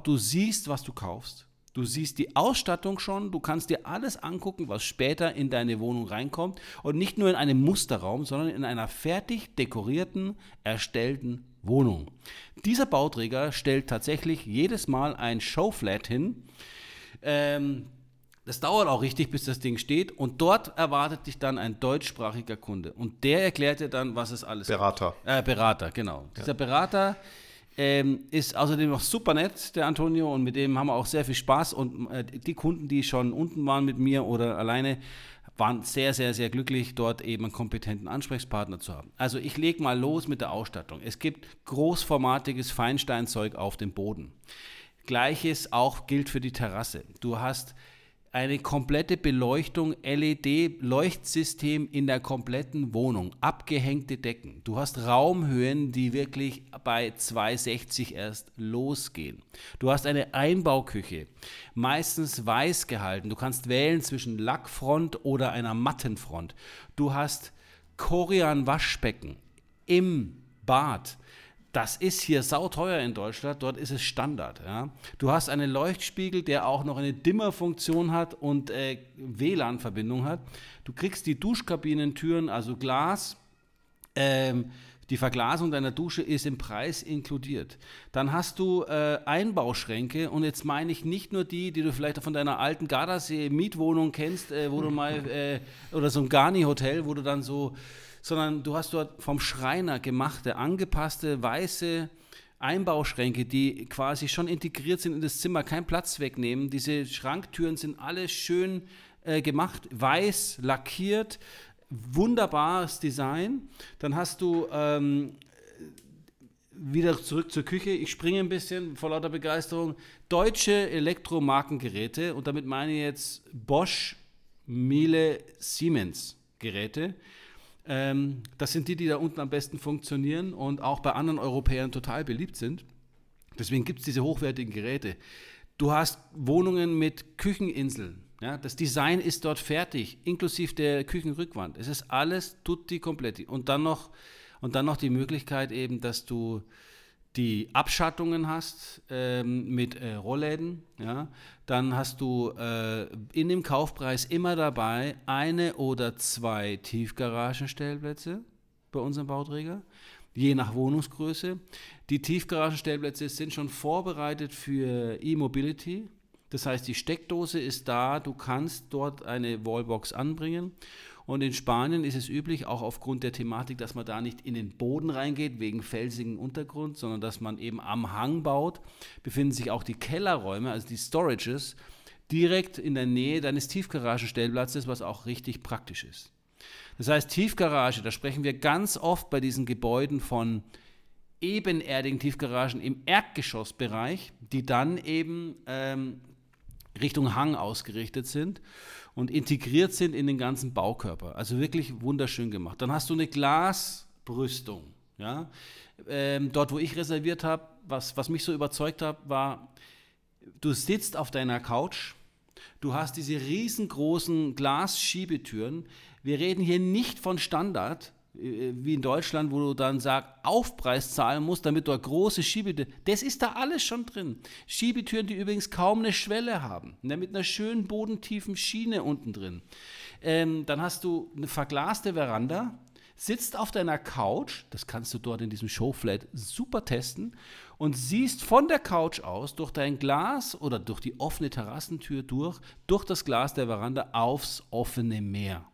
du siehst, was du kaufst. Du siehst die Ausstattung schon, du kannst dir alles angucken, was später in deine Wohnung reinkommt. Und nicht nur in einem Musterraum, sondern in einer fertig dekorierten, erstellten Wohnung. Dieser Bauträger stellt tatsächlich jedes Mal ein Showflat hin. Ähm, das dauert auch richtig, bis das Ding steht. Und dort erwartet dich dann ein deutschsprachiger Kunde. Und der erklärt dir dann, was es alles Berater. Gibt. Äh, Berater, genau. Ja. Dieser Berater ähm, ist außerdem noch super nett, der Antonio. Und mit dem haben wir auch sehr viel Spaß. Und äh, die Kunden, die schon unten waren mit mir oder alleine, waren sehr, sehr, sehr glücklich, dort eben einen kompetenten Ansprechpartner zu haben. Also ich lege mal los mit der Ausstattung. Es gibt großformatiges Feinsteinzeug auf dem Boden. Gleiches auch gilt für die Terrasse. Du hast eine komplette Beleuchtung, LED-Leuchtsystem in der kompletten Wohnung, abgehängte Decken. Du hast Raumhöhen, die wirklich bei 260 erst losgehen. Du hast eine Einbauküche, meistens weiß gehalten. Du kannst wählen zwischen Lackfront oder einer Mattenfront. Du hast Korian-Waschbecken im Bad das ist hier sauteuer in Deutschland, dort ist es Standard. Ja. Du hast einen Leuchtspiegel, der auch noch eine Dimmerfunktion hat und äh, WLAN-Verbindung hat. Du kriegst die Duschkabinentüren, also Glas. Ähm, die Verglasung deiner Dusche ist im Preis inkludiert. Dann hast du äh, Einbauschränke und jetzt meine ich nicht nur die, die du vielleicht von deiner alten Gardasee-Mietwohnung kennst, äh, wo du mal, äh, oder so ein Garni-Hotel, wo du dann so sondern du hast dort vom Schreiner gemachte, angepasste, weiße Einbauschränke, die quasi schon integriert sind in das Zimmer, keinen Platz wegnehmen. Diese Schranktüren sind alle schön äh, gemacht, weiß, lackiert, wunderbares Design. Dann hast du ähm, wieder zurück zur Küche. Ich springe ein bisschen vor lauter Begeisterung. Deutsche Elektromarkengeräte und damit meine ich jetzt Bosch, Miele, Siemens Geräte ähm, das sind die, die da unten am besten funktionieren und auch bei anderen Europäern total beliebt sind. Deswegen gibt es diese hochwertigen Geräte. Du hast Wohnungen mit Kücheninseln. Ja, das Design ist dort fertig, inklusive der Küchenrückwand. Es ist alles tutti completi. Und dann noch, und dann noch die Möglichkeit eben, dass du die Abschattungen hast ähm, mit äh, Rollläden, ja, dann hast du äh, in dem Kaufpreis immer dabei eine oder zwei Tiefgaragenstellplätze bei unserem Bauträger, je nach Wohnungsgröße. Die Tiefgaragenstellplätze sind schon vorbereitet für E-Mobility. Das heißt, die Steckdose ist da, du kannst dort eine Wallbox anbringen und in Spanien ist es üblich, auch aufgrund der Thematik, dass man da nicht in den Boden reingeht, wegen felsigen Untergrund, sondern dass man eben am Hang baut, befinden sich auch die Kellerräume, also die Storages, direkt in der Nähe deines Tiefgaragenstellplatzes, was auch richtig praktisch ist. Das heißt, Tiefgarage, da sprechen wir ganz oft bei diesen Gebäuden von ebenerdigen Tiefgaragen im Erdgeschossbereich, die dann eben ähm, Richtung Hang ausgerichtet sind und integriert sind in den ganzen Baukörper. Also wirklich wunderschön gemacht. Dann hast du eine Glasbrüstung. Ja? Ähm, dort, wo ich reserviert habe, was, was mich so überzeugt hat, war, du sitzt auf deiner Couch, du hast diese riesengroßen Glasschiebetüren. Wir reden hier nicht von Standard, wie in Deutschland, wo du dann sagst, Aufpreis zahlen musst, damit du eine große Schiebetür. Das ist da alles schon drin. Schiebetüren, die übrigens kaum eine Schwelle haben, ne, mit einer schönen bodentiefen Schiene unten drin. Ähm, dann hast du eine verglaste Veranda, sitzt auf deiner Couch, das kannst du dort in diesem Showflat super testen, und siehst von der Couch aus durch dein Glas oder durch die offene Terrassentür durch, durch das Glas der Veranda aufs offene Meer.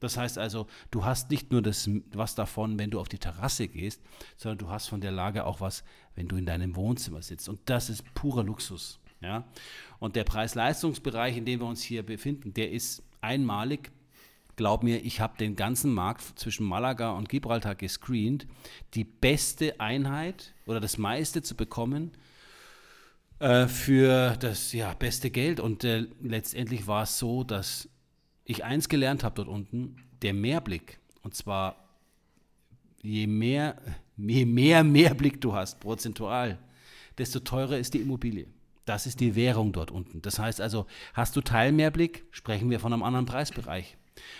Das heißt also, du hast nicht nur das, was davon, wenn du auf die Terrasse gehst, sondern du hast von der Lage auch was, wenn du in deinem Wohnzimmer sitzt. Und das ist purer Luxus. Ja? Und der Preis-Leistungsbereich, in dem wir uns hier befinden, der ist einmalig. Glaub mir, ich habe den ganzen Markt zwischen Malaga und Gibraltar gescreent. Die beste Einheit oder das meiste zu bekommen äh, für das ja, beste Geld. Und äh, letztendlich war es so, dass ich eins gelernt habe dort unten, der Mehrblick, und zwar je mehr, je mehr Mehrblick du hast, prozentual, desto teurer ist die Immobilie. Das ist die Währung dort unten. Das heißt also, hast du Teilmehrblick, sprechen wir von einem anderen Preisbereich.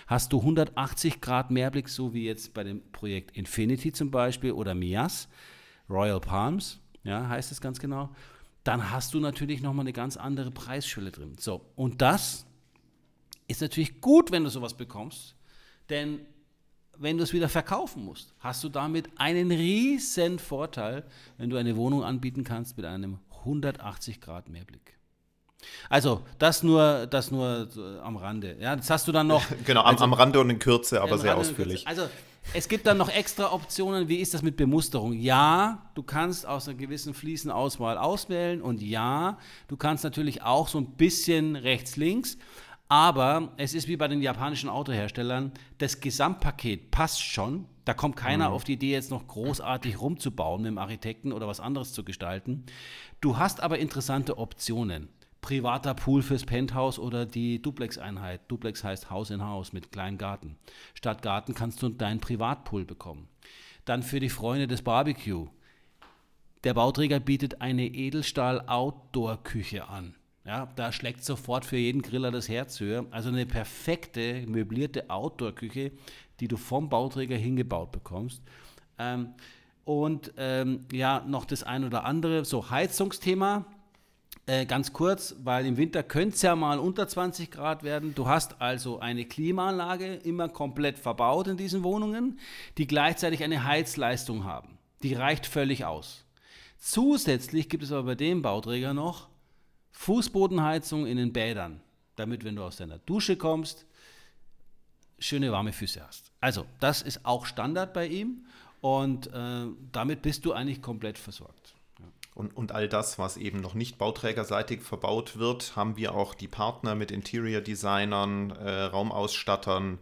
Hast du 180 Grad Mehrblick, so wie jetzt bei dem Projekt Infinity zum Beispiel oder Mias, Royal Palms, ja, heißt es ganz genau, dann hast du natürlich nochmal eine ganz andere Preisschwelle drin. So, und das ist natürlich gut, wenn du sowas bekommst, denn wenn du es wieder verkaufen musst, hast du damit einen riesen Vorteil, wenn du eine Wohnung anbieten kannst mit einem 180 Grad Mehrblick. Also, das nur, das nur am Rande. Ja, das hast du dann noch. Genau, am, also, am Rande und in Kürze, aber sehr ausführlich. Also, es gibt dann noch extra Optionen. Wie ist das mit Bemusterung? Ja, du kannst aus einer gewissen Fliesenauswahl auswählen und ja, du kannst natürlich auch so ein bisschen rechts-links. Aber es ist wie bei den japanischen Autoherstellern, das Gesamtpaket passt schon. Da kommt keiner mhm. auf die Idee, jetzt noch großartig rumzubauen mit dem Architekten oder was anderes zu gestalten. Du hast aber interessante Optionen. Privater Pool fürs Penthouse oder die Duplex-Einheit. Duplex heißt Haus in Haus mit kleinem Garten. Statt Garten kannst du deinen Privatpool bekommen. Dann für die Freunde des Barbecue. Der Bauträger bietet eine Edelstahl-Outdoor-Küche an. Ja, da schlägt sofort für jeden Griller das Herz höher. Also eine perfekte, möblierte Outdoor-Küche, die du vom Bauträger hingebaut bekommst. Ähm, und ähm, ja, noch das ein oder andere. So, Heizungsthema. Äh, ganz kurz, weil im Winter könnte es ja mal unter 20 Grad werden. Du hast also eine Klimaanlage immer komplett verbaut in diesen Wohnungen, die gleichzeitig eine Heizleistung haben. Die reicht völlig aus. Zusätzlich gibt es aber bei dem Bauträger noch Fußbodenheizung in den Bädern, damit, wenn du aus deiner Dusche kommst, schöne warme Füße hast. Also, das ist auch Standard bei ihm und äh, damit bist du eigentlich komplett versorgt. Und, und all das, was eben noch nicht bauträgerseitig verbaut wird, haben wir auch die Partner mit Interior-Designern, äh, Raumausstattern,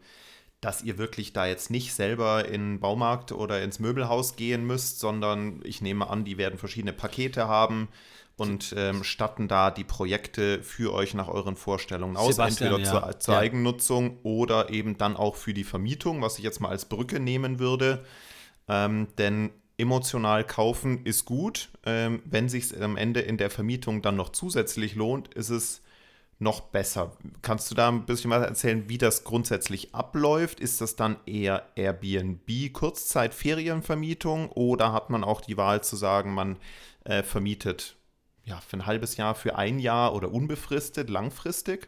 dass ihr wirklich da jetzt nicht selber in den Baumarkt oder ins Möbelhaus gehen müsst, sondern ich nehme an, die werden verschiedene Pakete haben und ähm, statten da die Projekte für euch nach euren Vorstellungen aus, Sebastian, entweder ja. zur, zur ja. Eigennutzung oder eben dann auch für die Vermietung, was ich jetzt mal als Brücke nehmen würde. Ähm, denn emotional kaufen ist gut. Ähm, wenn sich am Ende in der Vermietung dann noch zusätzlich lohnt, ist es noch besser. Kannst du da ein bisschen was erzählen, wie das grundsätzlich abläuft? Ist das dann eher Airbnb, Kurzzeit, Ferienvermietung oder hat man auch die Wahl zu sagen, man äh, vermietet ja, für ein halbes Jahr, für ein Jahr oder unbefristet, langfristig?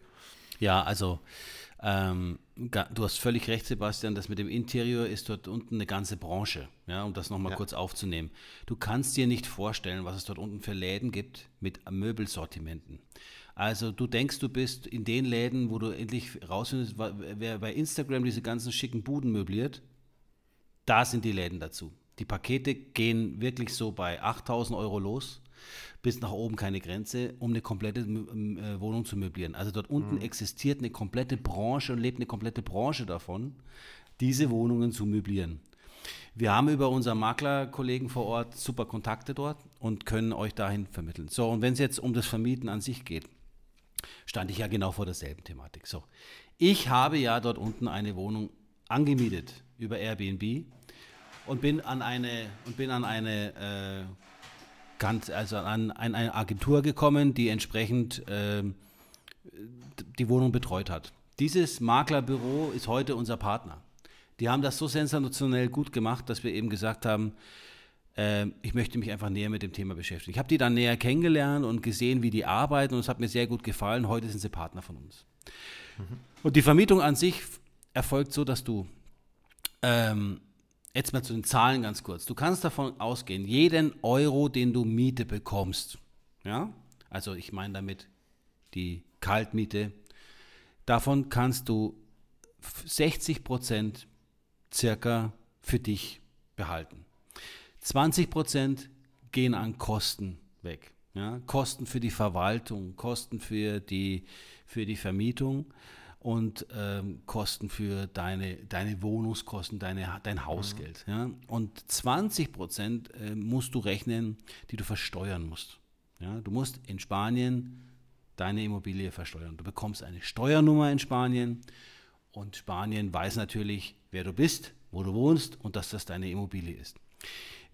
Ja, also ähm, du hast völlig recht, Sebastian, das mit dem Interieur ist dort unten eine ganze Branche, ja, um das nochmal ja. kurz aufzunehmen. Du kannst dir nicht vorstellen, was es dort unten für Läden gibt mit Möbelsortimenten. Also du denkst, du bist in den Läden, wo du endlich rausfindest, wer bei Instagram diese ganzen schicken Buden möbliert, da sind die Läden dazu. Die Pakete gehen wirklich so bei 8000 Euro los bis nach oben keine Grenze, um eine komplette äh, Wohnung zu möblieren. Also dort unten mhm. existiert eine komplette Branche und lebt eine komplette Branche davon, diese Wohnungen zu möblieren. Wir haben über unseren Maklerkollegen vor Ort super Kontakte dort und können euch dahin vermitteln. So, und wenn es jetzt um das Vermieten an sich geht, stand ich ja genau vor derselben Thematik. So, ich habe ja dort unten eine Wohnung angemietet über Airbnb und bin an eine und bin an eine äh, ganz, also an, an, eine Agentur gekommen, die entsprechend äh, die Wohnung betreut hat. Dieses Maklerbüro ist heute unser Partner. Die haben das so sensationell gut gemacht, dass wir eben gesagt haben, ich möchte mich einfach näher mit dem Thema beschäftigen. Ich habe die dann näher kennengelernt und gesehen, wie die arbeiten und es hat mir sehr gut gefallen. Heute sind sie Partner von uns. Mhm. Und die Vermietung an sich erfolgt so, dass du ähm, Jetzt mal zu den Zahlen ganz kurz. Du kannst davon ausgehen, jeden Euro, den du Miete bekommst, ja, also ich meine damit die Kaltmiete, davon kannst du 60 Prozent circa für dich behalten. 20 Prozent gehen an Kosten weg. Ja? Kosten für die Verwaltung, Kosten für die, für die Vermietung und ähm, Kosten für deine, deine Wohnungskosten, deine, dein Hausgeld. Mhm. Ja? Und 20 Prozent äh, musst du rechnen, die du versteuern musst. Ja? Du musst in Spanien deine Immobilie versteuern. Du bekommst eine Steuernummer in Spanien und Spanien weiß natürlich, wer du bist, wo du wohnst und dass das deine Immobilie ist.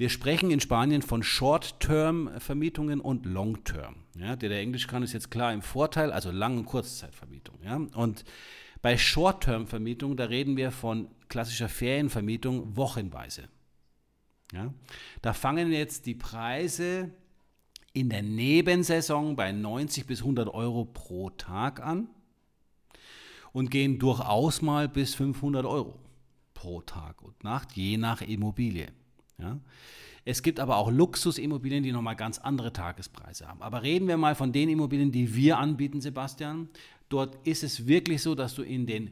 Wir sprechen in Spanien von Short-Term-Vermietungen und Long-Term. Ja, der, der Englisch kann, ist jetzt klar im Vorteil, also Lang- und Kurzzeitvermietung. Ja? Und bei Short-Term-Vermietung, da reden wir von klassischer Ferienvermietung wochenweise. Ja? Da fangen jetzt die Preise in der Nebensaison bei 90 bis 100 Euro pro Tag an und gehen durchaus mal bis 500 Euro pro Tag und Nacht, je nach Immobilie. Ja? Es gibt aber auch Luxusimmobilien, die nochmal ganz andere Tagespreise haben. Aber reden wir mal von den Immobilien, die wir anbieten, Sebastian. Dort ist es wirklich so, dass du in den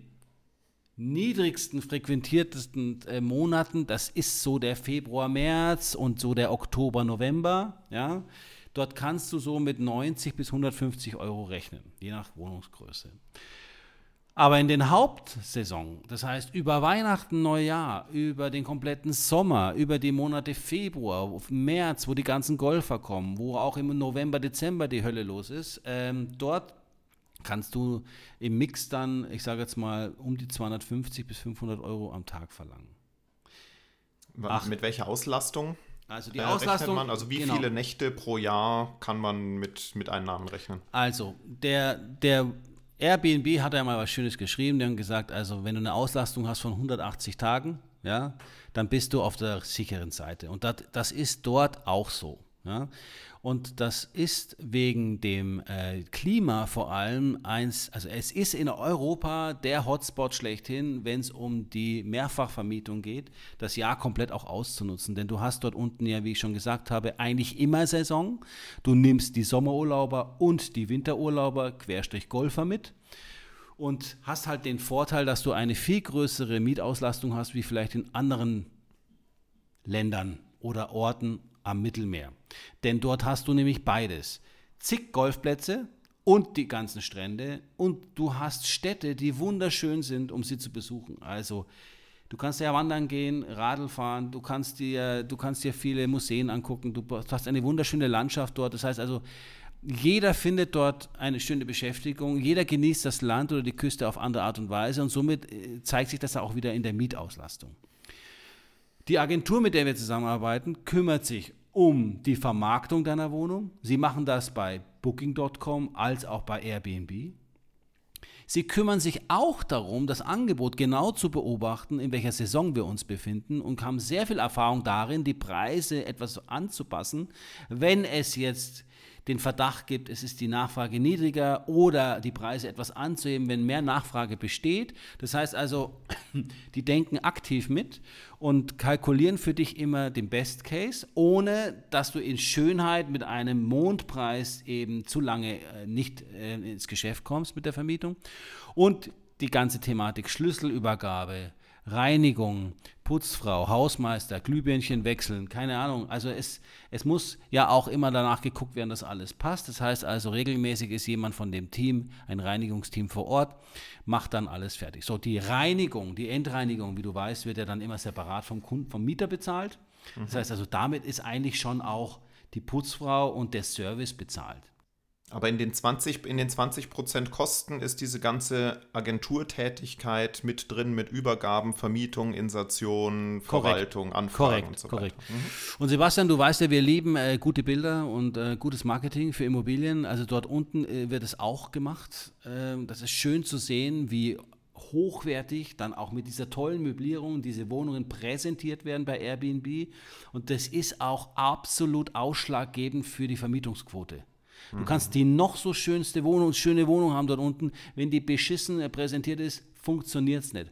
niedrigsten, frequentiertesten äh, Monaten, das ist so der Februar, März und so der Oktober, November, ja, dort kannst du so mit 90 bis 150 Euro rechnen, je nach Wohnungsgröße. Aber in den Hauptsaison, das heißt über Weihnachten, Neujahr, über den kompletten Sommer, über die Monate Februar, März, wo die ganzen Golfer kommen, wo auch im November, Dezember die Hölle los ist, ähm, dort kannst du im Mix dann, ich sage jetzt mal, um die 250 bis 500 Euro am Tag verlangen. Ach. Mit welcher Auslastung? Also die äh, Auslastung. Man, also wie genau. viele Nächte pro Jahr kann man mit, mit Einnahmen rechnen? Also der, der Airbnb hat ja mal was Schönes geschrieben. Die haben gesagt, also wenn du eine Auslastung hast von 180 Tagen, ja, dann bist du auf der sicheren Seite. Und das, das ist dort auch so. Ja. Und das ist wegen dem äh, Klima vor allem eins, also es ist in Europa der Hotspot schlechthin, wenn es um die Mehrfachvermietung geht, das Jahr komplett auch auszunutzen. Denn du hast dort unten ja, wie ich schon gesagt habe, eigentlich immer Saison. Du nimmst die Sommerurlauber und die Winterurlauber, Querstrich Golfer mit und hast halt den Vorteil, dass du eine viel größere Mietauslastung hast, wie vielleicht in anderen Ländern oder Orten am Mittelmeer. Denn dort hast du nämlich beides. Zig Golfplätze und die ganzen Strände und du hast Städte, die wunderschön sind, um sie zu besuchen. Also du kannst ja wandern gehen, Radl fahren, du kannst dir, du kannst dir viele Museen angucken, du hast eine wunderschöne Landschaft dort. Das heißt also, jeder findet dort eine schöne Beschäftigung, jeder genießt das Land oder die Küste auf andere Art und Weise und somit äh, zeigt sich das auch wieder in der Mietauslastung. Die Agentur, mit der wir zusammenarbeiten, kümmert sich um die Vermarktung deiner Wohnung. Sie machen das bei Booking.com als auch bei Airbnb. Sie kümmern sich auch darum, das Angebot genau zu beobachten, in welcher Saison wir uns befinden und haben sehr viel Erfahrung darin, die Preise etwas anzupassen, wenn es jetzt den Verdacht gibt, es ist die Nachfrage niedriger oder die Preise etwas anzuheben, wenn mehr Nachfrage besteht. Das heißt also, die denken aktiv mit und kalkulieren für dich immer den Best Case, ohne dass du in Schönheit mit einem Mondpreis eben zu lange äh, nicht äh, ins Geschäft kommst mit der Vermietung. Und die ganze Thematik Schlüsselübergabe, Reinigung, Putzfrau, Hausmeister, Glühbirnchen wechseln, keine Ahnung. Also es, es muss ja auch immer danach geguckt werden, dass alles passt. Das heißt also, regelmäßig ist jemand von dem Team, ein Reinigungsteam vor Ort, macht dann alles fertig. So, die Reinigung, die Endreinigung, wie du weißt, wird ja dann immer separat vom Kunden, vom Mieter bezahlt. Das heißt also, damit ist eigentlich schon auch die Putzfrau und der Service bezahlt. Aber in den 20, in den 20 Prozent Kosten ist diese ganze Agenturtätigkeit mit drin, mit Übergaben, Vermietung, Insertion, Verwaltung, korrekt. Anfragen korrekt, und so korrekt. weiter. Mhm. Und Sebastian, du weißt ja, wir lieben äh, gute Bilder und äh, gutes Marketing für Immobilien. Also dort unten äh, wird es auch gemacht. Ähm, das ist schön zu sehen, wie hochwertig dann auch mit dieser tollen Möblierung diese Wohnungen präsentiert werden bei Airbnb. Und das ist auch absolut ausschlaggebend für die Vermietungsquote. Du kannst die noch so schönste Wohnung, schöne Wohnung haben dort unten, wenn die beschissen präsentiert ist, funktioniert es nicht.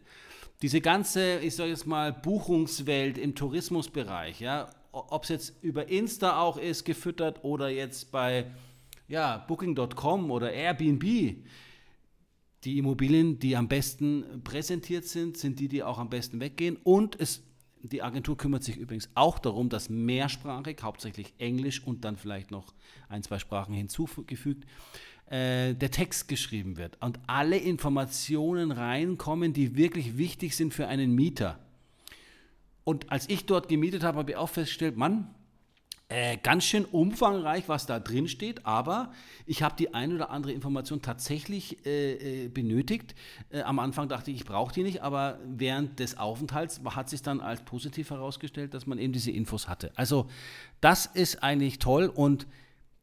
Diese ganze, ich sage jetzt mal, Buchungswelt im Tourismusbereich, ja, ob es jetzt über Insta auch ist, gefüttert oder jetzt bei ja, Booking.com oder Airbnb, die Immobilien, die am besten präsentiert sind, sind die, die auch am besten weggehen. Und es die Agentur kümmert sich übrigens auch darum, dass mehrsprachig, hauptsächlich Englisch und dann vielleicht noch ein, zwei Sprachen hinzugefügt, äh, der Text geschrieben wird und alle Informationen reinkommen, die wirklich wichtig sind für einen Mieter. Und als ich dort gemietet habe, habe ich auch festgestellt, Mann, äh, ganz schön umfangreich, was da drin steht, aber ich habe die eine oder andere Information tatsächlich äh, äh, benötigt. Äh, am Anfang dachte ich, ich brauche die nicht, aber während des Aufenthalts hat sich dann als positiv herausgestellt, dass man eben diese Infos hatte. Also das ist eigentlich toll und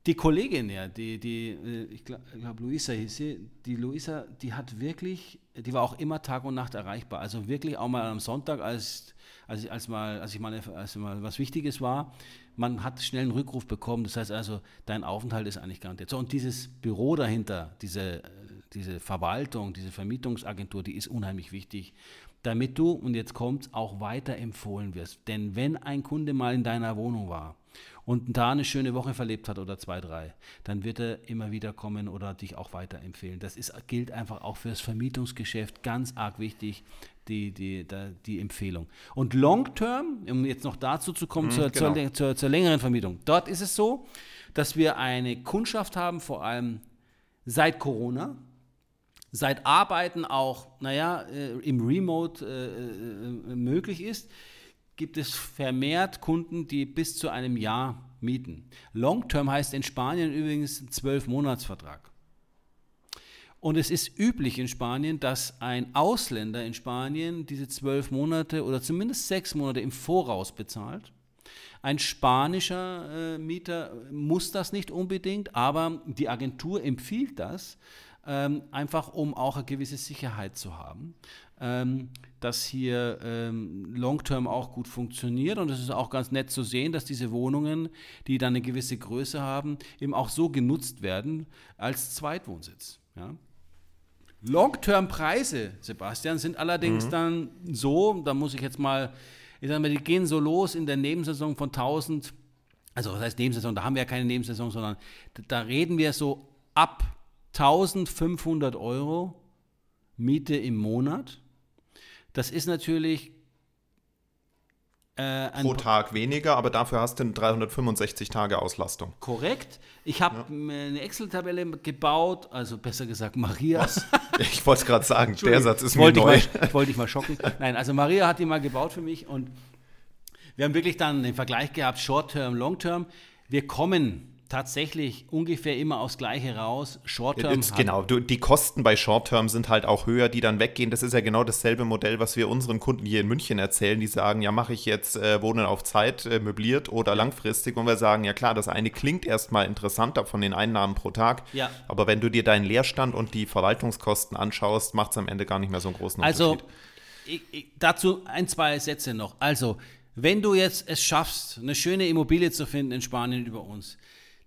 die Kollegin, ja, die, die äh, ich glaube, glaub, Luisa hieß sie, die Luisa, die hat wirklich, die war auch immer Tag und Nacht erreichbar. Also wirklich auch mal am Sonntag, als, als, als, mal, als ich mal, als mal was Wichtiges war, man hat schnell einen Rückruf bekommen. Das heißt also, dein Aufenthalt ist eigentlich garantiert. So, und dieses Büro dahinter, diese, diese Verwaltung, diese Vermietungsagentur, die ist unheimlich wichtig, damit du, und jetzt kommt auch weiterempfohlen wirst. Denn wenn ein Kunde mal in deiner Wohnung war und da eine schöne Woche verlebt hat oder zwei, drei, dann wird er immer wieder kommen oder dich auch weiterempfehlen. Das ist, gilt einfach auch für das Vermietungsgeschäft ganz arg wichtig, die, die, die, die Empfehlung. Und Long Term, um jetzt noch dazu zu kommen, mhm, zur, genau. zur, zur, zur längeren Vermietung, dort ist es so, dass wir eine Kundschaft haben, vor allem seit Corona, seit Arbeiten auch, naja, äh, im Remote äh, äh, möglich ist, gibt es vermehrt Kunden, die bis zu einem Jahr mieten. Long-Term heißt in Spanien übrigens ein 12-Monats-Vertrag. Und es ist üblich in Spanien, dass ein Ausländer in Spanien diese zwölf Monate oder zumindest sechs Monate im Voraus bezahlt. Ein spanischer äh, Mieter muss das nicht unbedingt, aber die Agentur empfiehlt das, ähm, einfach um auch eine gewisse Sicherheit zu haben, ähm, dass hier ähm, Long-Term auch gut funktioniert. Und es ist auch ganz nett zu sehen, dass diese Wohnungen, die dann eine gewisse Größe haben, eben auch so genutzt werden als Zweitwohnsitz. Ja? Long-Term-Preise, Sebastian, sind allerdings mhm. dann so, da muss ich jetzt mal, ich sage mal, die gehen so los in der Nebensaison von 1000, also was heißt Nebensaison, da haben wir ja keine Nebensaison, sondern da reden wir so ab 1500 Euro Miete im Monat. Das ist natürlich äh, Pro Tag weniger, aber dafür hast du 365 Tage Auslastung. Korrekt. Ich habe ja. eine Excel-Tabelle gebaut, also besser gesagt Marias. Ich wollte es gerade sagen, der Satz ist mir neu. Mal, ich wollte dich mal schocken. Nein, also Maria hat die mal gebaut für mich und wir haben wirklich dann den Vergleich gehabt, Short-Term, Long-Term. Wir kommen tatsächlich ungefähr immer aufs Gleiche raus. Short-Term. Genau, du, die Kosten bei Short-Term sind halt auch höher, die dann weggehen. Das ist ja genau dasselbe Modell, was wir unseren Kunden hier in München erzählen. Die sagen, ja, mache ich jetzt äh, Wohnen auf Zeit, äh, möbliert oder langfristig. Und wir sagen, ja klar, das eine klingt erstmal interessanter von den Einnahmen pro Tag. Ja. Aber wenn du dir deinen Leerstand und die Verwaltungskosten anschaust, macht es am Ende gar nicht mehr so einen großen also, Unterschied. Also, dazu ein, zwei Sätze noch. Also, wenn du jetzt es schaffst, eine schöne Immobilie zu finden in Spanien über uns,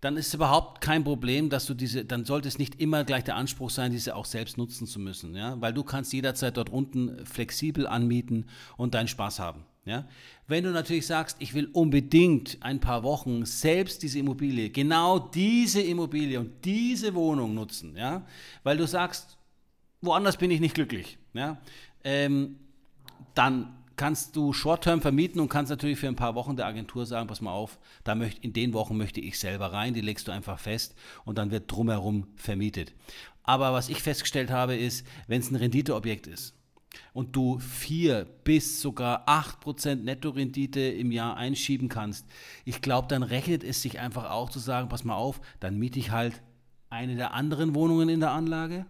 dann ist es überhaupt kein Problem, dass du diese, dann sollte es nicht immer gleich der Anspruch sein, diese auch selbst nutzen zu müssen, ja, weil du kannst jederzeit dort unten flexibel anmieten und deinen Spaß haben, ja. Wenn du natürlich sagst, ich will unbedingt ein paar Wochen selbst diese Immobilie, genau diese Immobilie und diese Wohnung nutzen, ja, weil du sagst, woanders bin ich nicht glücklich, ja, ähm, dann kannst du Short-Term vermieten und kannst natürlich für ein paar Wochen der Agentur sagen, pass mal auf, da möcht, in den Wochen möchte ich selber rein, die legst du einfach fest und dann wird drumherum vermietet. Aber was ich festgestellt habe, ist, wenn es ein Renditeobjekt ist und du vier bis sogar acht Prozent Nettorendite im Jahr einschieben kannst, ich glaube, dann rechnet es sich einfach auch zu sagen, pass mal auf, dann miete ich halt eine der anderen Wohnungen in der Anlage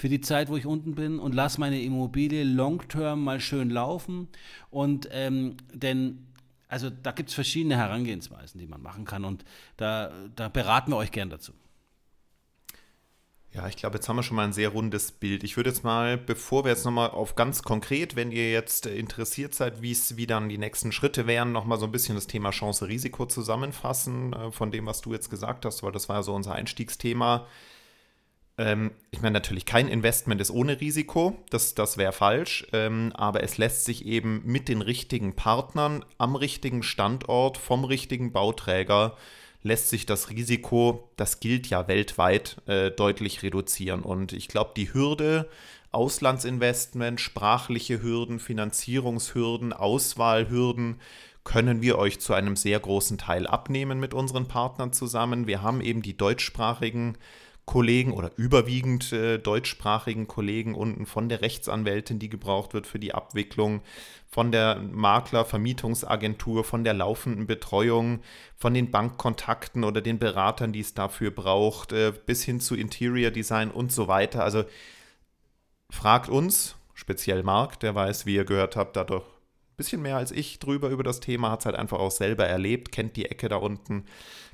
für die Zeit, wo ich unten bin und lasse meine Immobilie long-term mal schön laufen. Und ähm, denn, also da gibt es verschiedene Herangehensweisen, die man machen kann und da, da beraten wir euch gern dazu. Ja, ich glaube, jetzt haben wir schon mal ein sehr rundes Bild. Ich würde jetzt mal, bevor wir jetzt nochmal auf ganz konkret, wenn ihr jetzt interessiert seid, wie es wie dann die nächsten Schritte wären, nochmal so ein bisschen das Thema Chance-Risiko zusammenfassen äh, von dem, was du jetzt gesagt hast, weil das war ja so unser Einstiegsthema. Ähm, ich meine, natürlich kein Investment ist ohne Risiko, das, das wäre falsch, ähm, aber es lässt sich eben mit den richtigen Partnern am richtigen Standort vom richtigen Bauträger lässt sich das Risiko, das gilt ja weltweit, äh, deutlich reduzieren. Und ich glaube, die Hürde, Auslandsinvestment, sprachliche Hürden, Finanzierungshürden, Auswahlhürden, können wir euch zu einem sehr großen Teil abnehmen mit unseren Partnern zusammen. Wir haben eben die deutschsprachigen Kollegen oder überwiegend äh, deutschsprachigen Kollegen unten von der Rechtsanwältin, die gebraucht wird für die Abwicklung, von der Makler, Vermietungsagentur, von der laufenden Betreuung, von den Bankkontakten oder den Beratern, die es dafür braucht, äh, bis hin zu Interior Design und so weiter. Also fragt uns, speziell Marc, der weiß, wie ihr gehört habt, da doch ein bisschen mehr als ich drüber über das Thema, hat es halt einfach auch selber erlebt, kennt die Ecke da unten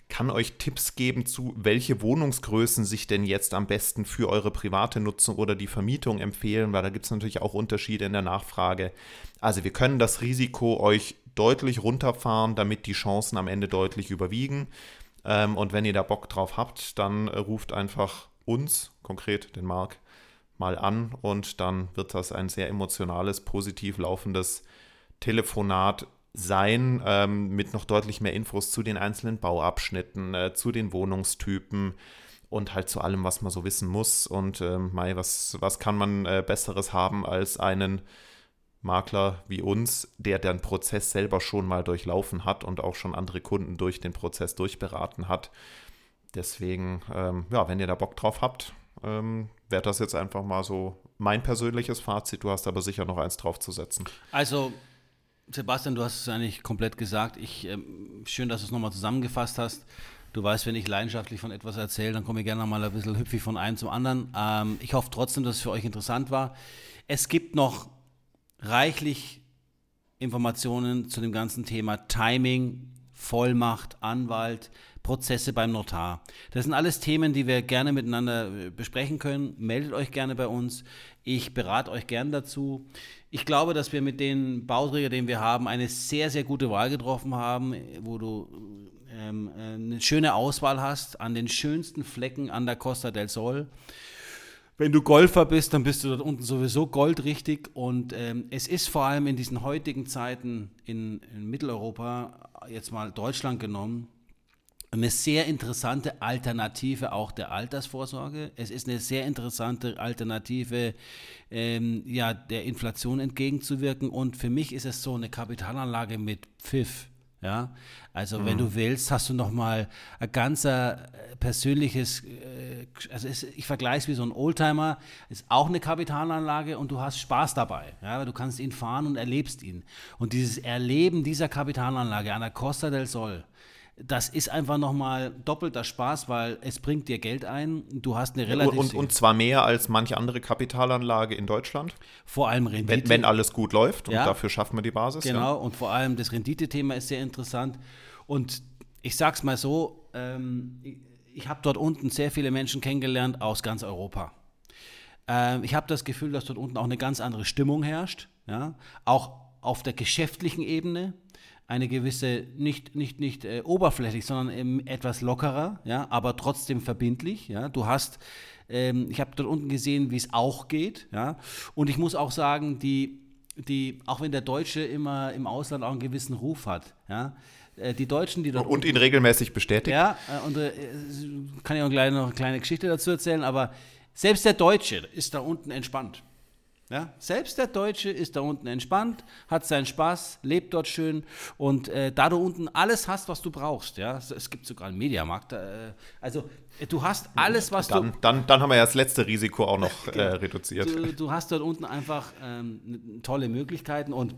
kann euch Tipps geben zu, welche Wohnungsgrößen sich denn jetzt am besten für eure private Nutzung oder die Vermietung empfehlen, weil da gibt es natürlich auch Unterschiede in der Nachfrage. Also wir können das Risiko euch deutlich runterfahren, damit die Chancen am Ende deutlich überwiegen. Ähm, und wenn ihr da Bock drauf habt, dann ruft einfach uns, konkret den Marc, mal an und dann wird das ein sehr emotionales, positiv laufendes Telefonat sein, ähm, mit noch deutlich mehr Infos zu den einzelnen Bauabschnitten, äh, zu den Wohnungstypen und halt zu allem, was man so wissen muss. Und ähm, Mai, was, was kann man äh, Besseres haben als einen Makler wie uns, der den Prozess selber schon mal durchlaufen hat und auch schon andere Kunden durch den Prozess durchberaten hat. Deswegen, ähm, ja, wenn ihr da Bock drauf habt, ähm, wäre das jetzt einfach mal so mein persönliches Fazit. Du hast aber sicher noch eins draufzusetzen. Also, Sebastian, du hast es eigentlich komplett gesagt. Ich, ähm, schön, dass du es nochmal zusammengefasst hast. Du weißt, wenn ich leidenschaftlich von etwas erzähle, dann komme ich gerne mal ein bisschen hüpfig von einem zum anderen. Ähm, ich hoffe trotzdem, dass es für euch interessant war. Es gibt noch reichlich Informationen zu dem ganzen Thema Timing, Vollmacht, Anwalt, Prozesse beim Notar. Das sind alles Themen, die wir gerne miteinander äh, besprechen können. Meldet euch gerne bei uns. Ich berate euch gern dazu. Ich glaube, dass wir mit den Bauträgern, den wir haben, eine sehr, sehr gute Wahl getroffen haben, wo du ähm, äh, eine schöne Auswahl hast an den schönsten Flecken an der Costa del Sol. Wenn du Golfer bist, dann bist du dort unten sowieso goldrichtig. Und ähm, es ist vor allem in diesen heutigen Zeiten in, in Mitteleuropa, jetzt mal Deutschland genommen, eine sehr interessante Alternative auch der Altersvorsorge. Es ist eine sehr interessante Alternative, ähm, ja, der Inflation entgegenzuwirken. Und für mich ist es so eine Kapitalanlage mit Pfiff. Ja, also mhm. wenn du willst, hast du noch mal ein ganz äh, persönliches, äh, also es, ich vergleiche es wie so ein Oldtimer, ist auch eine Kapitalanlage und du hast Spaß dabei. Ja, du kannst ihn fahren und erlebst ihn. Und dieses Erleben dieser Kapitalanlage an der Costa del Sol, das ist einfach nochmal doppelter Spaß, weil es bringt dir Geld ein. Du hast eine relativ. Und, und zwar mehr als manche andere Kapitalanlage in Deutschland. Vor allem Rendite. Wenn, wenn alles gut läuft ja. und dafür schaffen wir die Basis. Genau, ja. und vor allem das Renditethema ist sehr interessant. Und ich sag's mal so: ähm, ich, ich habe dort unten sehr viele Menschen kennengelernt aus ganz Europa. Ähm, ich habe das Gefühl, dass dort unten auch eine ganz andere Stimmung herrscht. Ja? Auch auf der geschäftlichen Ebene eine gewisse, nicht, nicht, nicht äh, oberflächlich, sondern ähm, etwas lockerer, ja, aber trotzdem verbindlich. Ja. Du hast, ähm, ich habe dort unten gesehen, wie es auch geht. Ja. Und ich muss auch sagen, die, die, auch wenn der Deutsche immer im Ausland auch einen gewissen Ruf hat, ja, äh, die Deutschen, die dort. Und ihn regelmäßig bestätigt. Ja, äh, und äh, kann ich auch gleich noch eine kleine Geschichte dazu erzählen, aber selbst der Deutsche ist da unten entspannt. Ja, selbst der Deutsche ist da unten entspannt, hat seinen Spaß, lebt dort schön. Und äh, da du unten alles hast, was du brauchst, ja, es gibt sogar einen Mediamarkt, äh, also äh, du hast alles, was dann, du... Dann, dann haben wir ja das letzte Risiko auch noch äh, reduziert. Du, du, hast dort unten einfach ähm, tolle Möglichkeiten und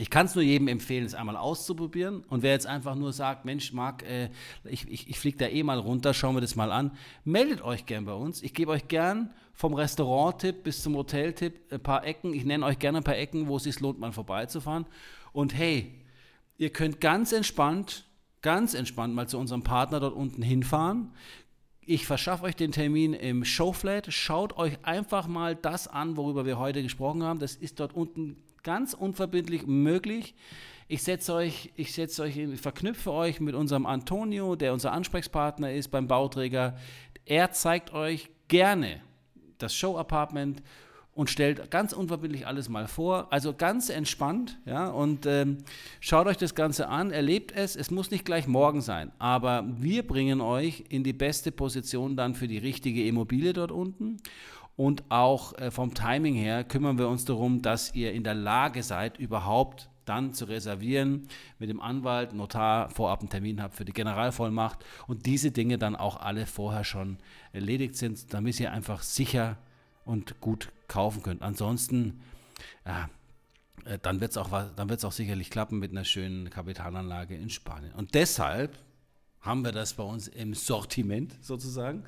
ich kann es nur jedem empfehlen, es einmal auszuprobieren. Und wer jetzt einfach nur sagt, Mensch, Marc, äh, ich, ich, ich fliege da eh mal runter, schauen wir das mal an, meldet euch gern bei uns. Ich gebe euch gern vom Restaurant-Tipp bis zum Hotel-Tipp ein paar Ecken. Ich nenne euch gerne ein paar Ecken, wo es sich lohnt, mal vorbeizufahren. Und hey, ihr könnt ganz entspannt, ganz entspannt mal zu unserem Partner dort unten hinfahren. Ich verschaffe euch den Termin im Showflat. Schaut euch einfach mal das an, worüber wir heute gesprochen haben. Das ist dort unten ganz unverbindlich möglich. Ich setze euch, ich setze euch, ich verknüpfe euch mit unserem Antonio, der unser Ansprechpartner ist beim Bauträger. Er zeigt euch gerne das Show Apartment und stellt ganz unverbindlich alles mal vor. Also ganz entspannt, ja, und ähm, schaut euch das Ganze an, erlebt es. Es muss nicht gleich morgen sein, aber wir bringen euch in die beste Position dann für die richtige Immobilie dort unten. Und auch äh, vom Timing her kümmern wir uns darum, dass ihr in der Lage seid, überhaupt dann zu reservieren, mit dem Anwalt, Notar vorab einen Termin habt für die Generalvollmacht und diese Dinge dann auch alle vorher schon erledigt sind, damit ihr einfach sicher und gut kaufen könnt. Ansonsten, äh, dann wird es auch, auch sicherlich klappen mit einer schönen Kapitalanlage in Spanien. Und deshalb haben wir das bei uns im Sortiment sozusagen.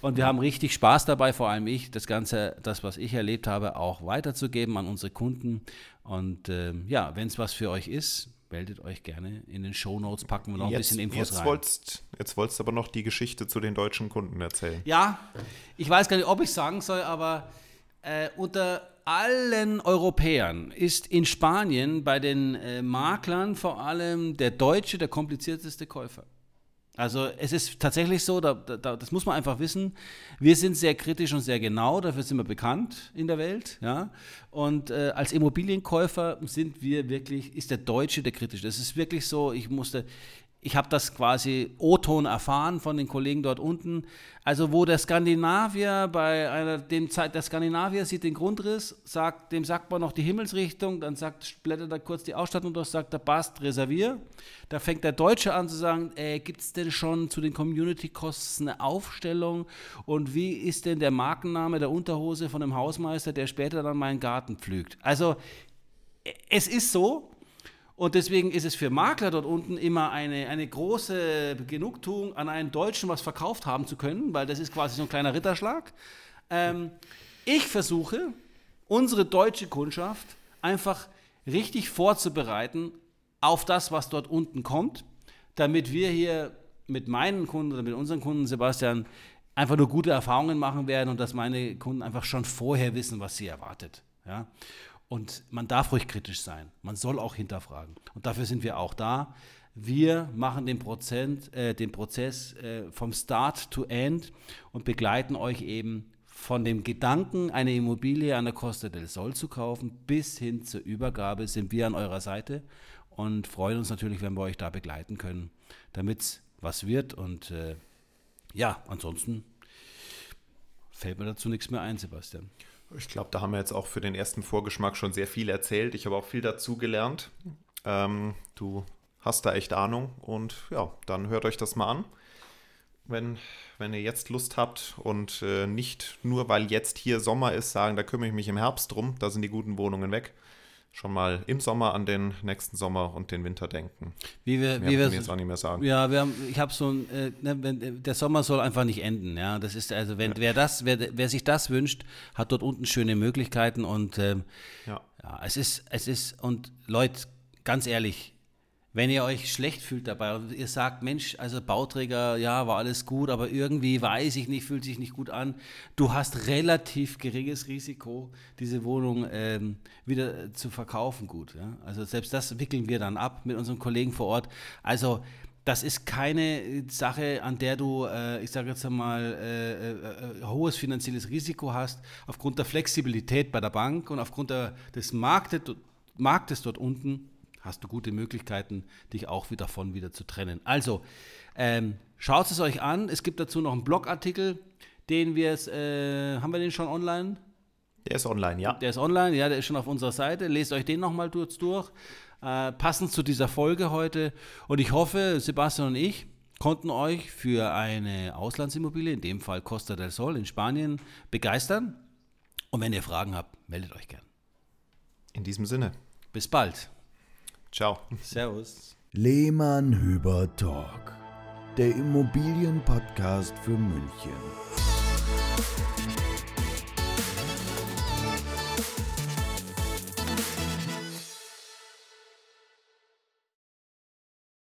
Und wir haben richtig Spaß dabei, vor allem ich, das Ganze, das, was ich erlebt habe, auch weiterzugeben an unsere Kunden. Und äh, ja, wenn es was für euch ist, meldet euch gerne. In den Show Notes packen wir noch jetzt, ein bisschen Infos jetzt rein. Wolltest, jetzt wolltest du aber noch die Geschichte zu den deutschen Kunden erzählen. Ja, ich weiß gar nicht, ob ich sagen soll, aber äh, unter allen Europäern ist in Spanien bei den äh, Maklern vor allem der Deutsche der komplizierteste Käufer. Also es ist tatsächlich so, da, da, das muss man einfach wissen, wir sind sehr kritisch und sehr genau, dafür sind wir bekannt in der Welt. Ja? Und äh, als Immobilienkäufer sind wir wirklich, ist der Deutsche der kritisch. Das ist wirklich so, ich musste, ich habe das quasi O-Ton erfahren von den Kollegen dort unten. Also wo der Skandinavier bei einer, dem Zeit, der Skandinavier sieht den Grundriss, sagt, dem sagt man noch die Himmelsrichtung, dann sagt, blättert er kurz die Ausstattung durch, sagt der Bast, reservier. Da fängt der Deutsche an zu sagen, äh, gibt es denn schon zu den Community-Kosten eine Aufstellung und wie ist denn der Markenname der Unterhose von dem Hausmeister, der später dann meinen Garten pflügt? Also es ist so, und deswegen ist es für Makler dort unten immer eine, eine große Genugtuung, an einen Deutschen was verkauft haben zu können, weil das ist quasi so ein kleiner Ritterschlag. Ähm, ich versuche, unsere deutsche Kundschaft einfach richtig vorzubereiten auf das, was dort unten kommt, damit wir hier mit meinen Kunden oder mit unseren Kunden, Sebastian, einfach nur gute Erfahrungen machen werden und dass meine Kunden einfach schon vorher wissen, was sie erwartet. Ja? Und man darf ruhig kritisch sein. Man soll auch hinterfragen. Und dafür sind wir auch da. Wir machen den, Prozent, äh, den Prozess äh, vom Start to End und begleiten euch eben von dem Gedanken, eine Immobilie an der Costa del Sol zu kaufen, bis hin zur Übergabe sind wir an eurer Seite und freuen uns natürlich, wenn wir euch da begleiten können, damit es was wird. Und äh, ja, ansonsten fällt mir dazu nichts mehr ein, Sebastian. Ich glaube, da haben wir jetzt auch für den ersten Vorgeschmack schon sehr viel erzählt. Ich habe auch viel dazu gelernt. Ähm, du hast da echt Ahnung und ja, dann hört euch das mal an. Wenn, wenn ihr jetzt Lust habt und äh, nicht nur, weil jetzt hier Sommer ist, sagen, da kümmere ich mich im Herbst drum, da sind die guten Wohnungen weg schon mal im Sommer an den nächsten Sommer und den Winter denken. Wie wir, Mehr wie wir jetzt auch nicht mehr sagen. Ja, wir haben, ich habe so ein, äh, ne, wenn, der Sommer soll einfach nicht enden. Ja, das ist also, wenn ja. wer das, wer, wer sich das wünscht, hat dort unten schöne Möglichkeiten und ähm, ja. ja, es ist, es ist und Leute, ganz ehrlich, wenn ihr euch schlecht fühlt dabei und ihr sagt, Mensch, also Bauträger, ja, war alles gut, aber irgendwie weiß ich nicht, fühlt sich nicht gut an. Du hast relativ geringes Risiko, diese Wohnung ähm, wieder zu verkaufen gut. Ja? Also selbst das wickeln wir dann ab mit unseren Kollegen vor Ort. Also das ist keine Sache, an der du, äh, ich sage jetzt einmal, äh, äh, äh, hohes finanzielles Risiko hast, aufgrund der Flexibilität bei der Bank und aufgrund der, des Marktes, Marktes dort unten hast du gute Möglichkeiten, dich auch wieder davon wieder zu trennen. Also, ähm, schaut es euch an. Es gibt dazu noch einen Blogartikel, den wir, äh, haben wir den schon online? Der ist online, ja. Der ist online, ja, der ist schon auf unserer Seite. Lest euch den nochmal durch. durch. Äh, passend zu dieser Folge heute. Und ich hoffe, Sebastian und ich konnten euch für eine Auslandsimmobilie, in dem Fall Costa del Sol in Spanien, begeistern. Und wenn ihr Fragen habt, meldet euch gern. In diesem Sinne. Bis bald. Ciao. Servus. Lehmann Hüber Talk, der Immobilienpodcast für München.